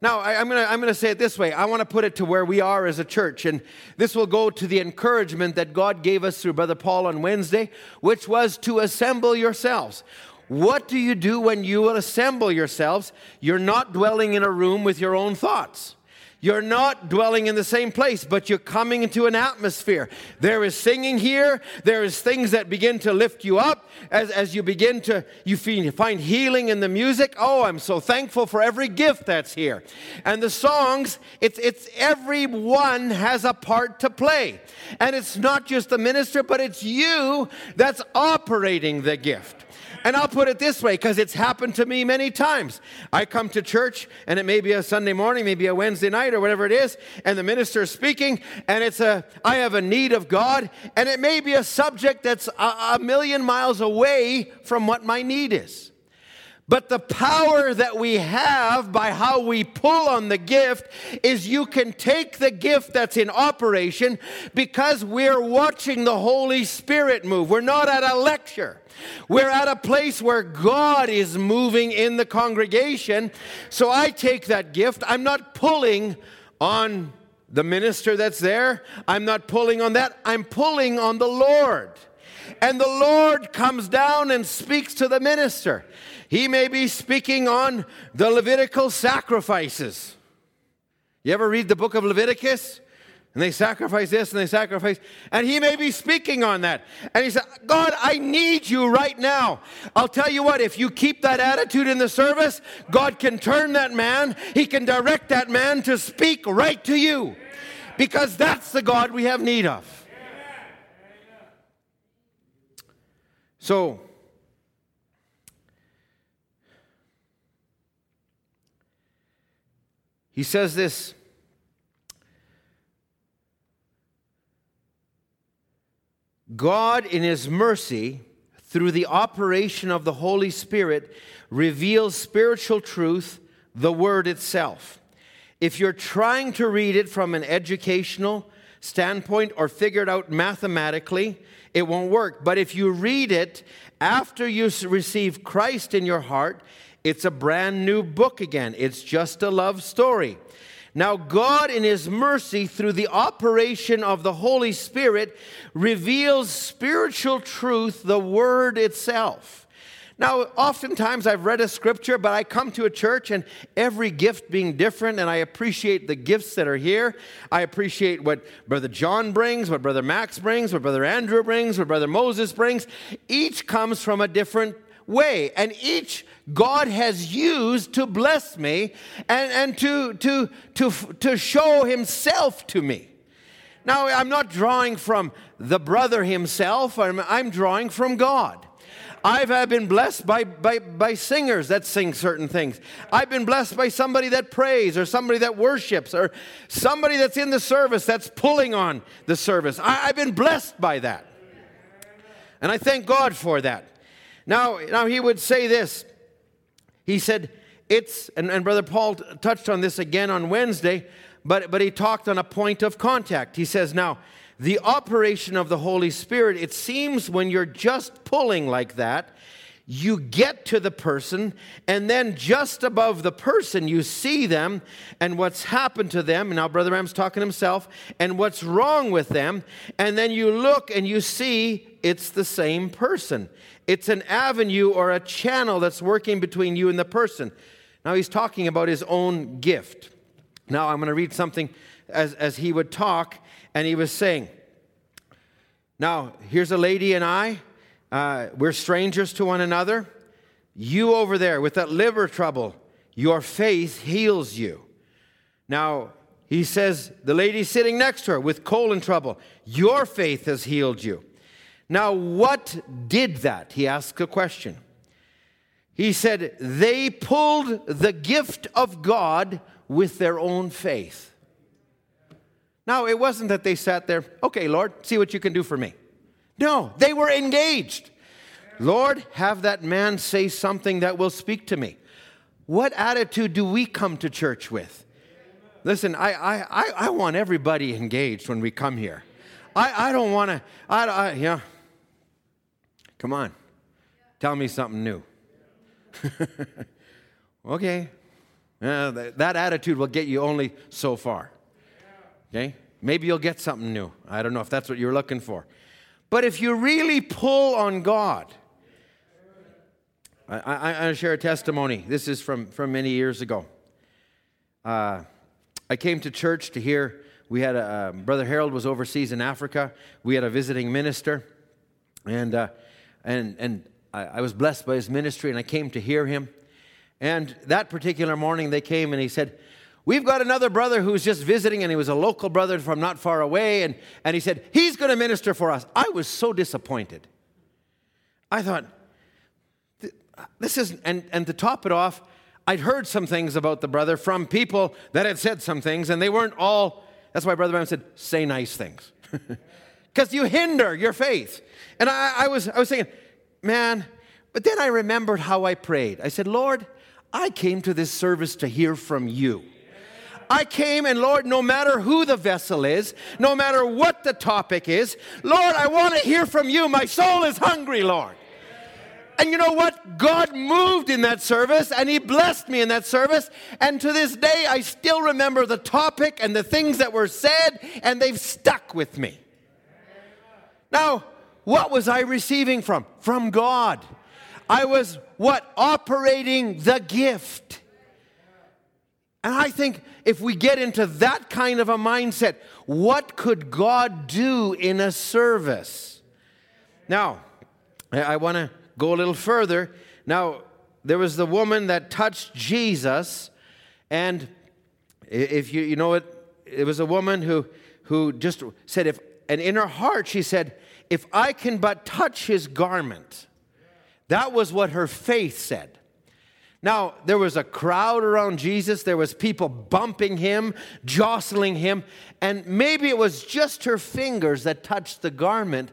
Now, I, am going to I'm going to say it this way. I want to put it to where we are as a church. And this will go to the encouragement that God gave us through Brother Paul on Wednesday, which was to assemble yourselves. What do you do when you assemble yourselves? You're not dwelling in a room with your own thoughts. You're not dwelling in the same place, but you're coming into an atmosphere. There is singing here. There is things that begin to lift you up as, as you begin to, you find healing in the music. Oh, I'm so thankful for every gift that's here. And the songs, it's, it's everyone has a part to play. And it's not just the minister, but it's you that's operating the gift. And I'll put it this way because it's happened to me many times. I come to church and it may be a Sunday morning, maybe a Wednesday night or whatever it is, and the minister is speaking and it's a I have a need of God and it may be a subject that's a, a million miles away from what my need is. But the power that we have by how we pull on the gift is you can take the gift that's in operation because we're watching the Holy Spirit move. We're not at a lecture. We're at a place where God is moving in the congregation. So I take that gift. I'm not pulling on the minister that's there. I'm not pulling on that. I'm pulling on the Lord. And the Lord comes down and speaks to the minister. He may be speaking on the Levitical sacrifices. You ever read the book of Leviticus? And they sacrifice this and they sacrifice. And he may be speaking on that. And he said, God, I need you right now. I'll tell you what, if you keep that attitude in the service, God can turn that man, he can direct that man to speak right to you. Because that's the God we have need of. So, He says this God, in His mercy, through the operation of the Holy Spirit, reveals spiritual truth, the Word itself. If you're trying to read it from an educational standpoint or figure it out mathematically, it won't work. But if you read it after you receive Christ in your heart, it's a brand new book again. It's just a love story. Now, God, in His mercy, through the operation of the Holy Spirit, reveals spiritual truth, the Word itself. Now, oftentimes I've read a scripture, but I come to a church and every gift being different, and I appreciate the gifts that are here. I appreciate what Brother John brings, what Brother Max brings, what Brother Andrew brings, what Brother Moses brings. Each comes from a different way, and each God has used to bless me and, and to, to, to, to show Himself to me. Now, I'm not drawing from the brother himself, I'm, I'm drawing from God. I've been blessed by, by, by singers that sing certain things. I've been blessed by somebody that prays or somebody that worships or somebody that's in the service that's pulling on the service. I, I've been blessed by that. And I thank God for that. Now, now he would say this. He said, it's, and, and Brother Paul t- touched on this again on Wednesday, but, but he talked on a point of contact. He says, now, the operation of the Holy Spirit, it seems when you're just pulling like that, you get to the person, and then just above the person, you see them and what's happened to them. Now, Brother Branham's talking himself, and what's wrong with them. And then you look and you see it's the same person. It's an avenue or a channel that's working between you and the person. Now, he's talking about his own gift. Now, I'm going to read something as, as he would talk, and he was saying, Now, here's a lady and I. Uh, we're strangers to one another. You over there with that liver trouble, your faith heals you. Now, he says, the lady sitting next to her with colon trouble, your faith has healed you. Now, what did that? He asked a question. He said, They pulled the gift of God with their own faith. Now, it wasn't that they sat there, okay, Lord, see what you can do for me. No, they were engaged. Lord, have that man say something that will speak to me. What attitude do we come to church with? Listen, I, I, I, want everybody engaged when we come here. I, I don't want to, I, I, yeah, Come on. Tell me something new. okay. Uh, that, that attitude will get you only so far. Okay? Maybe you'll get something new. I don't know if that's what you're looking for. But if you really pull on God, I, I, I share a testimony. This is from, from many years ago. Uh, I came to church to hear, we had a, uh, Brother Harold was overseas in Africa. We had a visiting minister, and, uh, and, and I, I was blessed by his ministry, and I came to hear him. And that particular morning, they came and he said, We've got another brother who's just visiting, and he was a local brother from not far away. And, and he said, He's going to minister for us. I was so disappointed. I thought, This is, and, and to top it off, I'd heard some things about the brother from people that had said some things, and they weren't all, that's why Brother Branham said, Say nice things. Because you hinder your faith. And I, I, was, I was thinking, Man, but then I remembered how I prayed. I said, Lord, I came to this service to hear from you. I came and Lord, no matter who the vessel is, no matter what the topic is, Lord, I want to hear from you. My soul is hungry, Lord. And you know what? God moved in that service and He blessed me in that service. And to this day, I still remember the topic and the things that were said, and they've stuck with me. Now, what was I receiving from? From God. I was what? Operating the gift. And I think if we get into that kind of a mindset, what could God do in a service? Now, I want to go a little further. Now, there was the woman that touched Jesus, and if you, you know it, it was a woman who, who just said, if, and in her heart, she said, if I can but touch his garment. That was what her faith said. Now, there was a crowd around Jesus. There was people bumping him, jostling him, and maybe it was just her fingers that touched the garment,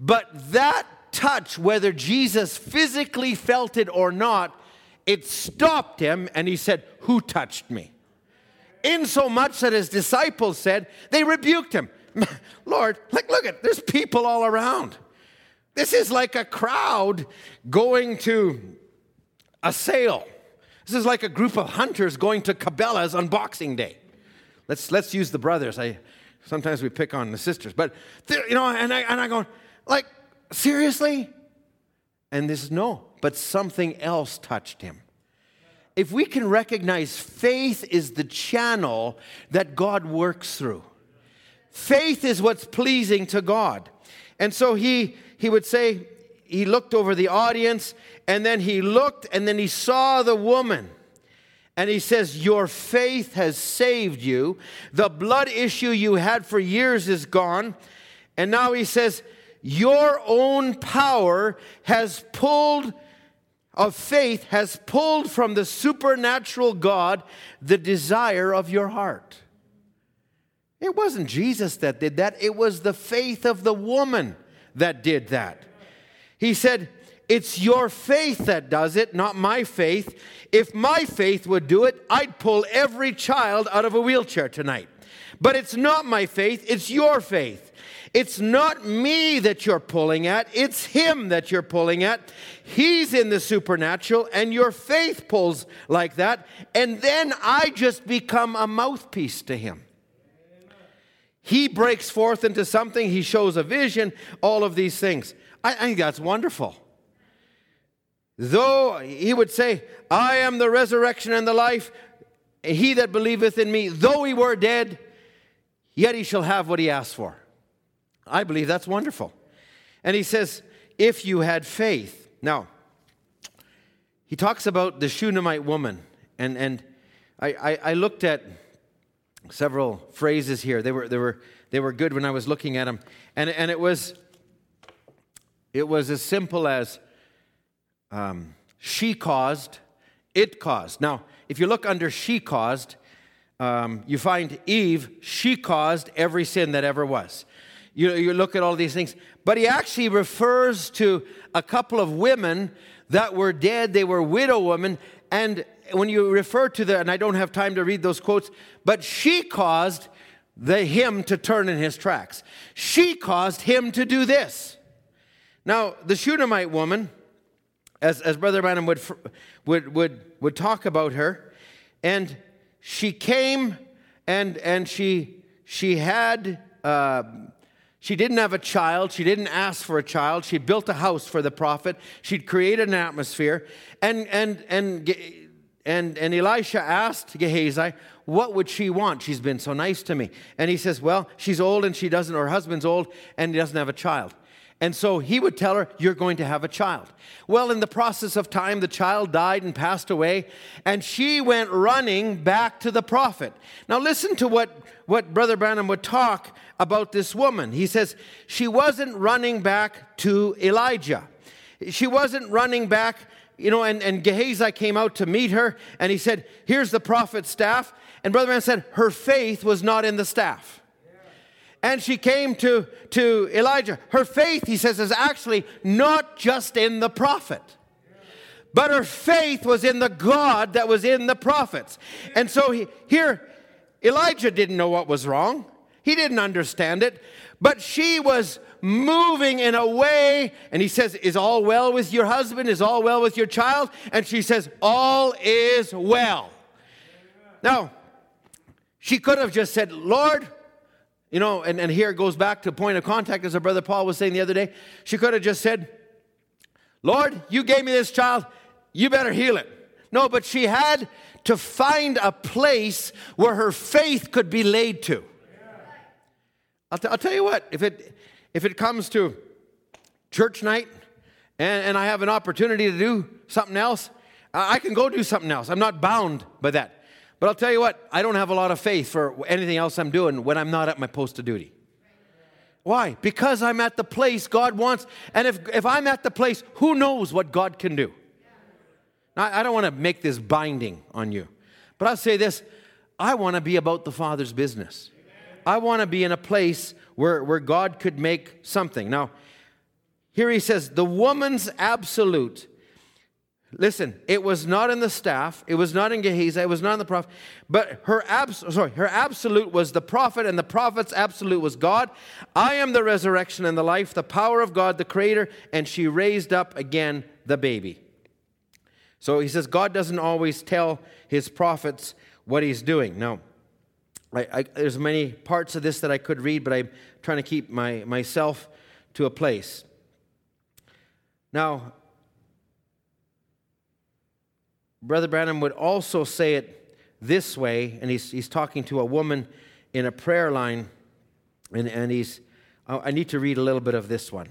but that touch, whether Jesus physically felt it or not, it stopped him and he said, "Who touched me?" Insomuch that his disciples said, they rebuked him. Lord, like look at there's people all around. This is like a crowd going to a sale. This is like a group of hunters going to Cabela's on Boxing Day. Let's, let's use the brothers. I, sometimes we pick on the sisters, but you know, and I, and I go, like, seriously? And this is no, but something else touched him. If we can recognize faith is the channel that God works through, faith is what's pleasing to God. And so he, he would say, he looked over the audience and then he looked and then he saw the woman. And he says, Your faith has saved you. The blood issue you had for years is gone. And now he says, Your own power has pulled, of faith, has pulled from the supernatural God the desire of your heart. It wasn't Jesus that did that, it was the faith of the woman that did that. He said, It's your faith that does it, not my faith. If my faith would do it, I'd pull every child out of a wheelchair tonight. But it's not my faith, it's your faith. It's not me that you're pulling at, it's Him that you're pulling at. He's in the supernatural, and your faith pulls like that. And then I just become a mouthpiece to Him. He breaks forth into something, He shows a vision, all of these things. I, think that's wonderful. Though he would say, I am the resurrection and the life, he that believeth in me, though he were dead, yet he shall have what he asked for. I believe that's wonderful. And he says, if you had faith. Now, he talks about the Shunammite woman, and, and I, I, I looked at several phrases here. They were, they, were, they were good when I was looking at them. And, and it was it was as simple as um, she caused, it caused. Now, if you look under she caused, um, you find Eve, she caused every sin that ever was. You, you look at all these things, but he actually refers to a couple of women that were dead. They were widow women. And when you refer to the, and I don't have time to read those quotes, but she caused the him to turn in his tracks. She caused him to do this. Now, the Shunammite woman, as, as Brother Branham would, would, would, would talk about her, and she came and, and she, she had, uh, She didn't have a child. She didn't ask for a child. She built a house for the prophet. She'd created an atmosphere. And, and, and, and, and Elisha asked Gehazi, What would she want? She's been so nice to me. And he says, Well, she's old and she doesn't, her husband's old and he doesn't have a child. And so he would tell her, You're going to have a child. Well, in the process of time, the child died and passed away, and she went running back to the prophet. Now, listen to what, what Brother Branham would talk about this woman. He says, She wasn't running back to Elijah. She wasn't running back, you know, and, and Gehazi came out to meet her, and he said, Here's the prophet's staff. And Brother Branham said, Her faith was not in the staff and she came to, to Elijah. Her faith, he says, is actually not just in the prophet, but her faith was in the God that was in the prophets. And so he, here, Elijah didn't know what was wrong, he didn't understand it, but she was moving in a way, and he says, Is all well with your husband? Is all well with your child? And she says, All is well. Now, she could have just said, Lord, you know, and, and here it goes back to point of contact, as our brother Paul was saying the other day. She could have just said, Lord, you gave me this child, you better heal it. No, but she had to find a place where her faith could be laid to. I'll, t- I'll tell you what, if it, if it comes to church night and, and I have an opportunity to do something else, I can go do something else. I'm not bound by that. But I'll tell you what, I don't have a lot of faith for anything else I'm doing when I'm not at my post of duty. Why? Because I'm at the place God wants. And if, if I'm at the place, who knows what God can do? Now, I don't want to make this binding on you. But I'll say this I want to be about the Father's business. I want to be in a place where, where God could make something. Now, here he says, the woman's absolute Listen, it was not in the staff, it was not in Gehazi, it was not in the prophet, but her abs- sorry, her absolute was the prophet, and the prophet's absolute was God. I am the resurrection and the life, the power of God, the creator, and she raised up again the baby. So he says God doesn't always tell his prophets what he's doing. Now, I, there's many parts of this that I could read, but I'm trying to keep my, myself to a place. Now, Brother Branham would also say it this way, and he's, he's talking to a woman in a prayer line, and, and he's, I need to read a little bit of this one.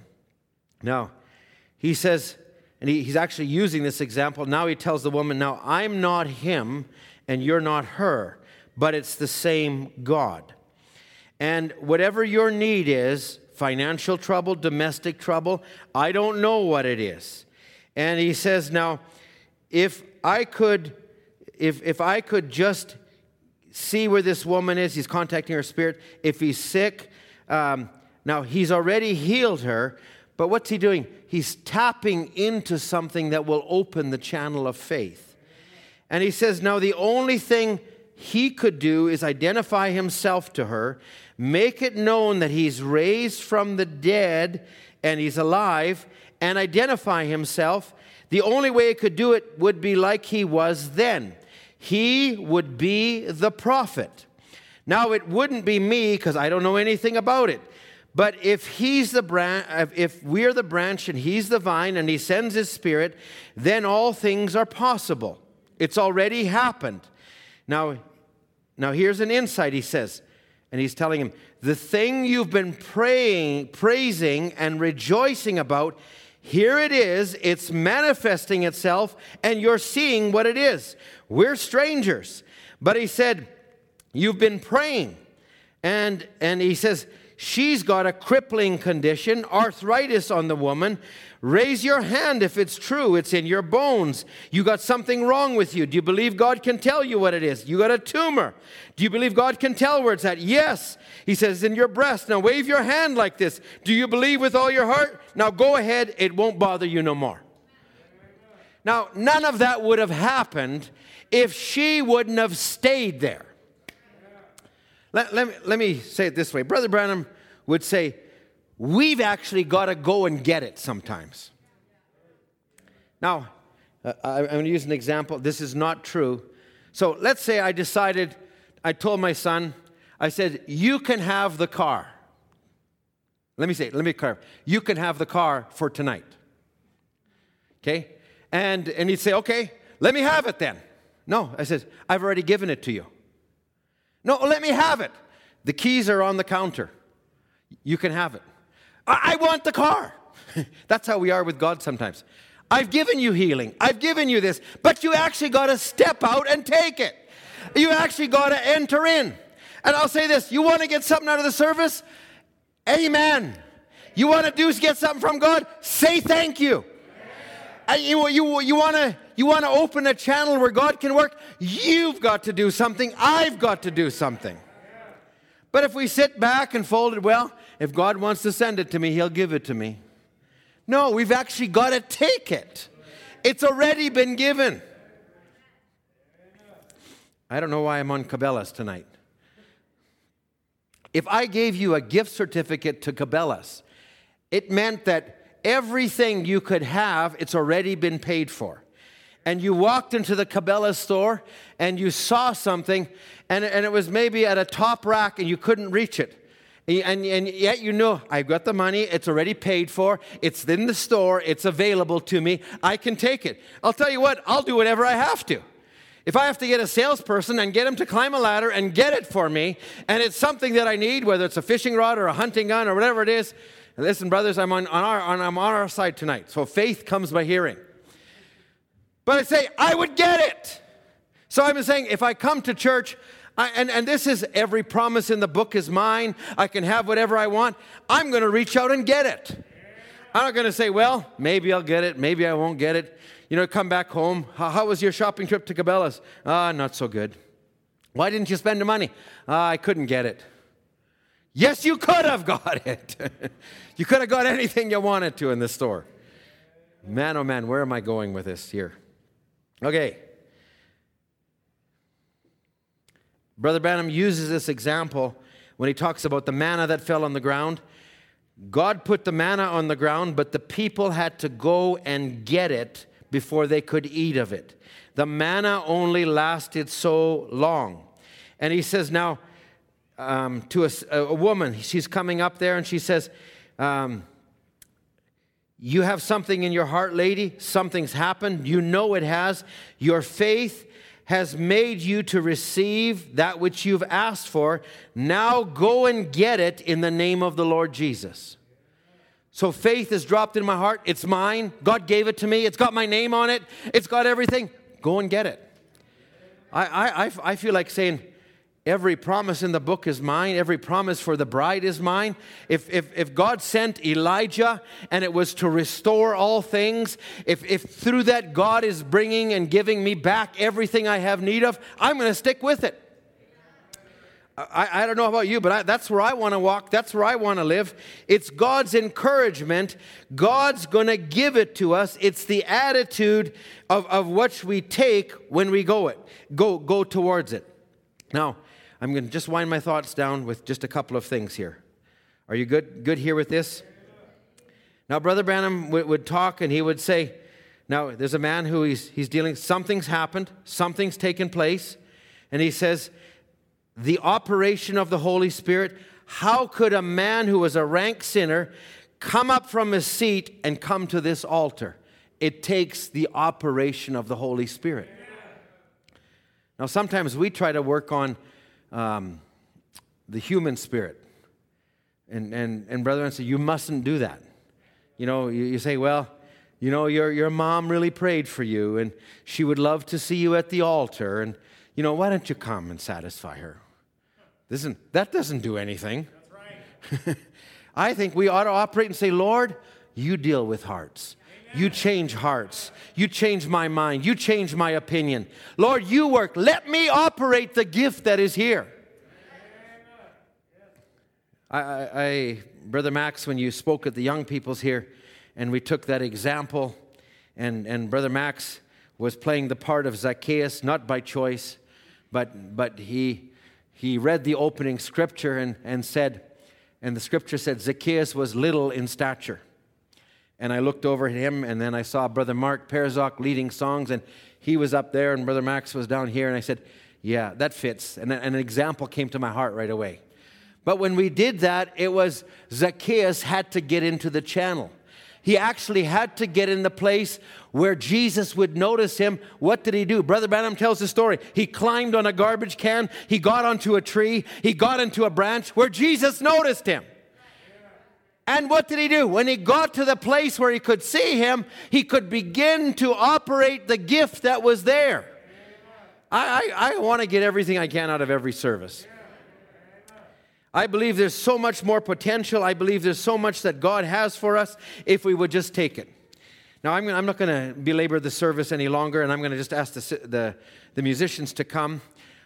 Now, he says, and he, he's actually using this example. Now he tells the woman, Now I'm not him, and you're not her, but it's the same God. And whatever your need is financial trouble, domestic trouble I don't know what it is. And he says, Now, if I could, if, if I could just see where this woman is, he's contacting her spirit. If he's sick, um, now he's already healed her, but what's he doing? He's tapping into something that will open the channel of faith. And he says, now the only thing he could do is identify himself to her, make it known that he's raised from the dead and he's alive, and identify himself the only way he could do it would be like he was then. He would be the prophet. Now, it wouldn't be me because I don't know anything about it. But if he's the branch, if we're the branch and he's the vine and he sends his spirit, then all things are possible. It's already happened. Now, now here's an insight, he says. And he's telling him, the thing you've been praying, praising, and rejoicing about here it is, it's manifesting itself, and you're seeing what it is. We're strangers. But he said, You've been praying. And, and he says, She's got a crippling condition, arthritis on the woman. Raise your hand if it's true. It's in your bones. You got something wrong with you. Do you believe God can tell you what it is? You got a tumor. Do you believe God can tell where it's at? Yes. He says, in your breast. Now wave your hand like this. Do you believe with all your heart? Now go ahead. It won't bother you no more. Now, none of that would have happened if she wouldn't have stayed there. Let, let, me, let me say it this way Brother Branham would say, We've actually got to go and get it sometimes. Now, uh, I'm going to use an example. This is not true. So let's say I decided, I told my son, I said, You can have the car. Let me say, let me clarify. You can have the car for tonight. Okay? And, and he'd say, okay, let me have it then. No, I said, I've already given it to you. No, let me have it. The keys are on the counter. You can have it. I, I want the car. That's how we are with God sometimes. I've given you healing. I've given you this, but you actually got to step out and take it. You actually got to enter in. And I'll say this you want to get something out of the service? Amen. You want to do get something from God? Say thank you. You, you, you want to you want to open a channel where God can work? You've got to do something. I've got to do something. But if we sit back and fold it, well, if God wants to send it to me, He'll give it to me. No, we've actually got to take it. It's already been given. I don't know why I'm on Cabela's tonight. If I gave you a gift certificate to Cabela's, it meant that everything you could have, it's already been paid for. And you walked into the Cabela's store and you saw something, and, and it was maybe at a top rack and you couldn't reach it. And, and yet you know, I've got the money, it's already paid for, it's in the store, it's available to me, I can take it. I'll tell you what, I'll do whatever I have to. If I have to get a salesperson and get him to climb a ladder and get it for me, and it's something that I need, whether it's a fishing rod or a hunting gun or whatever it is, listen, brothers, I'm on, on our, on, I'm on our side tonight. So faith comes by hearing. But I say, I would get it. So I'm saying, if I come to church, I, and, and this is every promise in the book is mine. I can have whatever I want. I'm going to reach out and get it. I'm not going to say, well, maybe I'll get it, maybe I won't get it. You know, come back home. How, how was your shopping trip to Cabela's? Ah, not so good. Why didn't you spend the money? Ah, I couldn't get it. Yes, you could have got it. you could have got anything you wanted to in the store. Man, oh man, where am I going with this here? Okay. Brother Branham uses this example when he talks about the manna that fell on the ground. God put the manna on the ground, but the people had to go and get it before they could eat of it. The manna only lasted so long. And he says, now, um, to a, a, woman, she's coming up there and she says, um, You have something in your heart, lady. Something's happened. You know it has. Your faith has made you to receive that which you've asked for. Now go and get it in the name of the Lord Jesus. So faith is dropped in my heart. It's mine. God gave it to me. It's got my name on it. It's got everything. Go and get it. I, I, I feel like saying, Every promise in the book is mine. Every promise for the bride is mine. If, if, if God sent Elijah and it was to restore all things, if, if through that God is bringing and giving me back everything I have need of, I'm going to stick with it. I, I don't know about you, but I, that's where I want to walk. That's where I want to live. It's God's encouragement. God's going to give it to us. It's the attitude of, of which we take when we go it, go, go towards it. Now, I'm going to just wind my thoughts down with just a couple of things here. Are you good, good here with this? Now, Brother Branham would, would talk and he would say, Now, there's a man who he's, he's dealing, something's happened, something's taken place, and he says, The operation of the Holy Spirit, how could a man who was a rank sinner come up from his seat and come to this altar? It takes the operation of the Holy Spirit. Now, sometimes we try to work on um, the human spirit. And, and, and brother, and say, you mustn't do that. You know, you, you say, well, you know, your, your mom really prayed for you, and she would love to see you at the altar. And, you know, why don't you come and satisfy her? Listen, that doesn't do anything. Right. I think we ought to operate and say, Lord, you deal with hearts. You change hearts. You change my mind. You change my opinion. Lord, you work. Let me operate the gift that is here. I, I, I, Brother Max, when you spoke at the young people's here, and we took that example, and, and Brother Max was playing the part of Zacchaeus, not by choice, but, but he, he read the opening scripture and, and said, and the scripture said, Zacchaeus was little in stature. And I looked over at him, and then I saw Brother Mark Perzok leading songs, and he was up there, and Brother Max was down here, and I said, Yeah, that fits. And, an example came to my heart right away. But when we did that, it was Zacchaeus had to get into the channel. He actually had to get in the place where Jesus would notice him. What did he do? Brother Branham tells the story. He climbed on a garbage can, he got onto a tree, he got into a branch where Jesus noticed him. And what did he do? When he got to the place where he could see him, he could begin to operate the gift that was there. I, I, I want to get everything I can out of every service. I believe there's so much more potential. I believe there's so much that God has for us if we would just take it. Now, I'm, I'm not going to belabor the service any longer, and I'm going to just ask the, the, the musicians to come.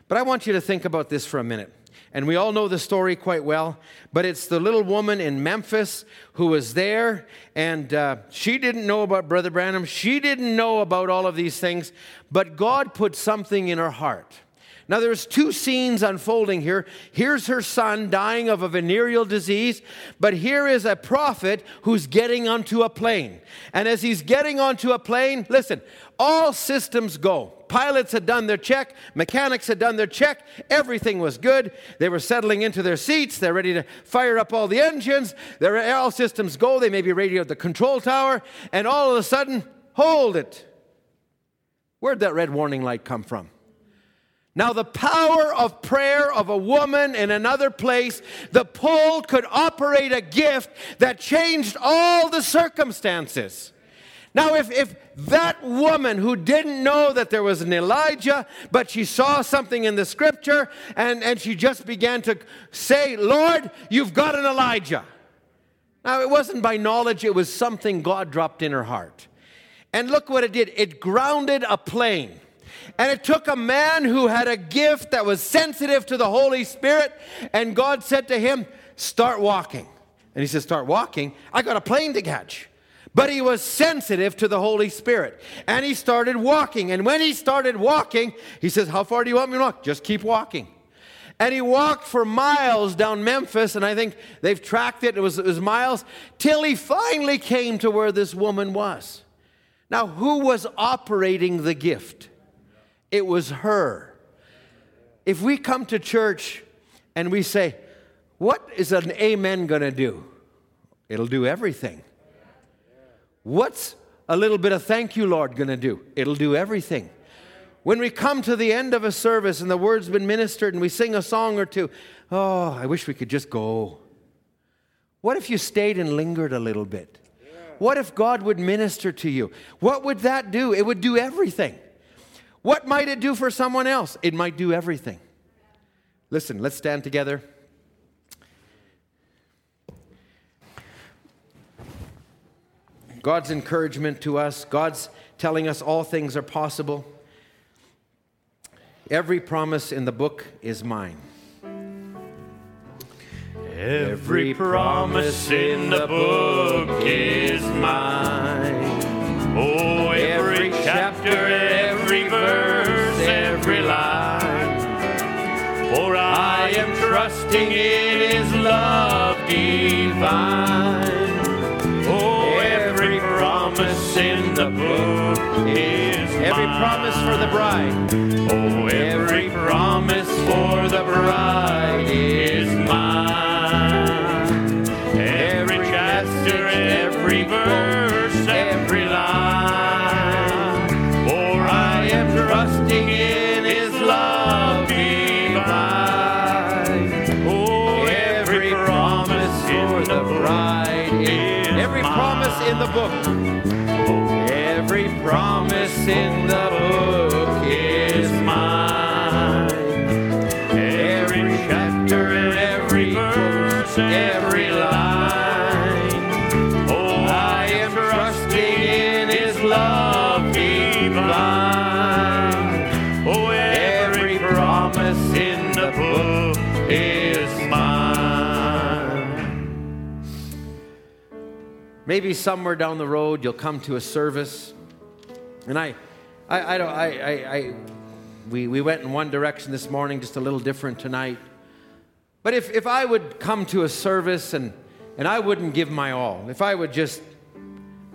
But I want you to think about this for a minute. And we all know the story quite well, but it's the little woman in Memphis who was there, and uh, she didn't know about Brother Branham. She didn't know about all of these things, but God put something in her heart. Now, there's two scenes unfolding here. Here's her son dying of a venereal disease, but here is a prophet who's getting onto a plane. And as he's getting onto a plane, listen, all systems go. Pilots had done their check, mechanics had done their check, everything was good. They were settling into their seats, they're ready to fire up all the engines, They're, all systems go. They maybe radioed the control tower, and all of a sudden, hold it. Where'd that red warning light come from? Now, the power of prayer of a woman in another place, the pull could operate a gift that changed all the circumstances. Now, if, if that woman who didn't know that there was an Elijah, but she saw something in the scripture and, and she just began to say, Lord, you've got an Elijah. Now, it wasn't by knowledge, it was something God dropped in her heart. And look what it did it grounded a plane. And it took a man who had a gift that was sensitive to the Holy Spirit, and God said to him, Start walking. And he said, Start walking? I got a plane to catch. But he was sensitive to the Holy Spirit. And he started walking. And when he started walking, he says, How far do you want me to walk? Just keep walking. And he walked for miles down Memphis, and I think they've tracked it, it was, it was miles, till he finally came to where this woman was. Now, who was operating the gift? It was her. If we come to church and we say, What is an amen going to do? It'll do everything. What's a little bit of thank you, Lord, going to do? It'll do everything. When we come to the end of a service and the word's been ministered and we sing a song or two, oh, I wish we could just go. What if you stayed and lingered a little bit? What if God would minister to you? What would that do? It would do everything. What might it do for someone else? It might do everything. Listen, let's stand together. God's encouragement to us, God's telling us all things are possible. Every promise in the book is mine. Every promise in the book is mine. Trusting in His love divine. Oh, every promise in the book is Every mine. promise for the bride. Oh, every promise for the bride in the book is mine. Every chapter every verse, every line. Oh, I am trusting in His love. Oh, every promise in the book is mine. Maybe somewhere down the road you'll come to a service, and I, I, I don't, I, I, I we, we went in one direction this morning, just a little different tonight. But if, if I would come to a service and, and I wouldn't give my all, if I would just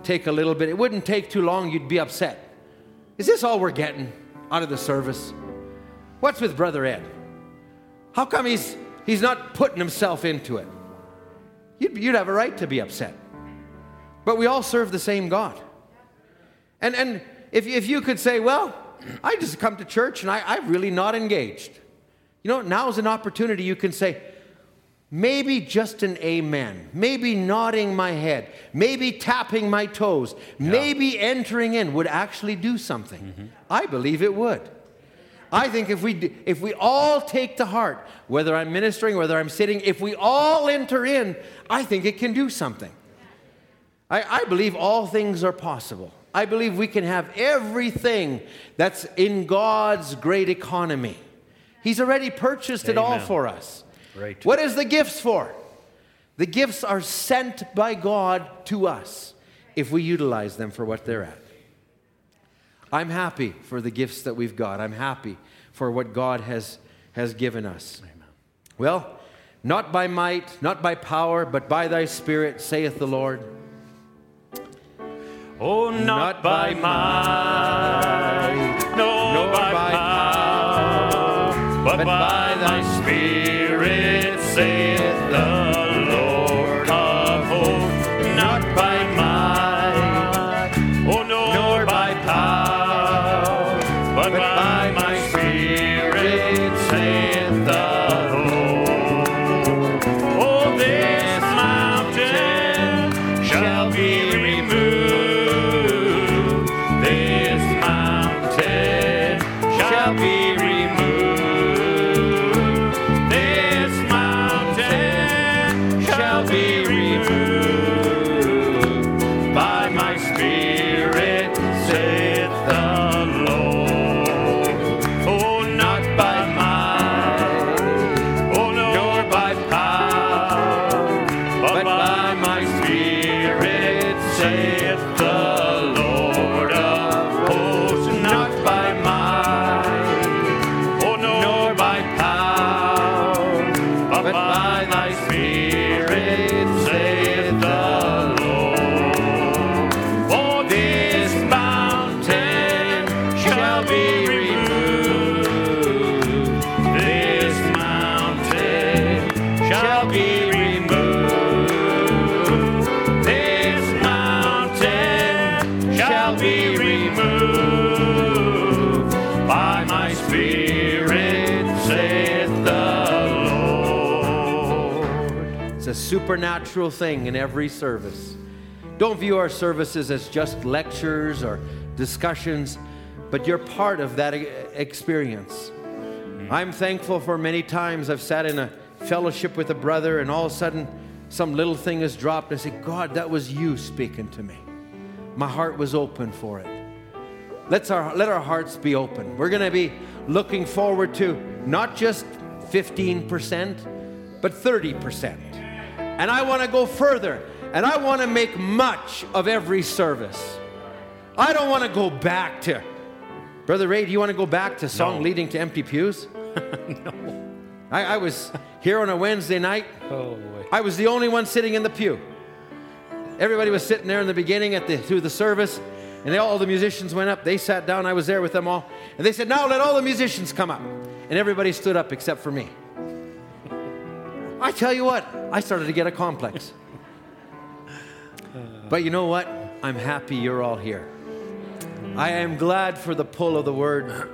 take a little bit, it wouldn't take too long, you'd be upset. Is this all we're getting out of the service? What's with Brother Ed? How come he's He's not putting himself into it. You'd, you'd have a right to be upset. But we all serve the same God. And, and if, if you could say, well, I just come to church and I, I'm really not engaged. You know, now is an opportunity you can say, maybe just an amen, maybe nodding my head, maybe tapping my toes, yeah. maybe entering in would actually do something. Mm-hmm. I believe it would. I think if we, if we all take to heart, whether I'm ministering, whether I'm sitting, if we all enter in, I think it can do something. I, I believe all things are possible. I believe we can have everything that's in God's great economy. He's already purchased Amen. it all for us. Right. What is the gifts for? The gifts are sent by God to us if we utilize them for what they're at. I'm happy for the gifts that we've got. I'm happy for what God has, has given us. Amen. Well, not by might, not by power, but by thy Spirit, saith the Lord. Oh, not, not by, by might, no, nor by, by power, but, but by supernatural thing in every service. Don't view our services as just lectures or discussions, but you're part of that experience. I'm thankful for many times I've sat in a fellowship with a brother and all of a sudden some little thing is dropped. I say, God, that was you speaking to me. My heart was open for it. Let's our, let our hearts be open. We're going to be looking forward to not just 15%, but 30%. And I want to go further. And I want to make much of every service. I don't want to go back to. Brother Ray, do you want to go back to song no. leading to empty pews? no. I, I, was here on a Wednesday night. Oh, boy. I was the only one sitting in the pew. Everybody was sitting there in the beginning at the, through the service, and they, all the musicians went up. They sat down. I was there with them all. And they said, Now let all the musicians come up. And everybody stood up except for me. I tell you what, I started to get a complex. But you know what? I'm happy you're all here. I am glad for the pull of the word.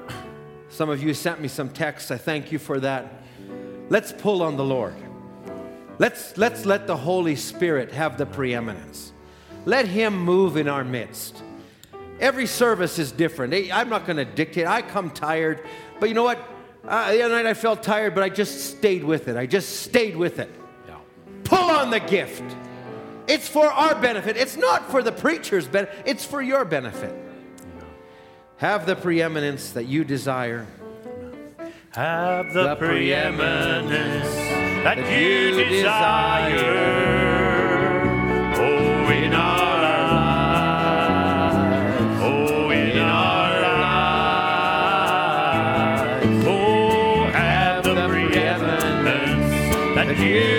Some of you sent me some texts. I thank you for that. Let's pull on the Lord. Let's, let's let the Holy Spirit have the preeminence. Let Him move in our midst. Every service is different. I'm not going to dictate. I come tired. But you know what? Uh, the other night I felt tired, but I just stayed with it. I just stayed with it. Yeah. Pull on the gift. It's for our benefit. It's not for the preacher's benefit, it's for your benefit. Yeah. Have the preeminence that you desire. Have the, the preeminence, preeminence that, that you desire. desire. Desire.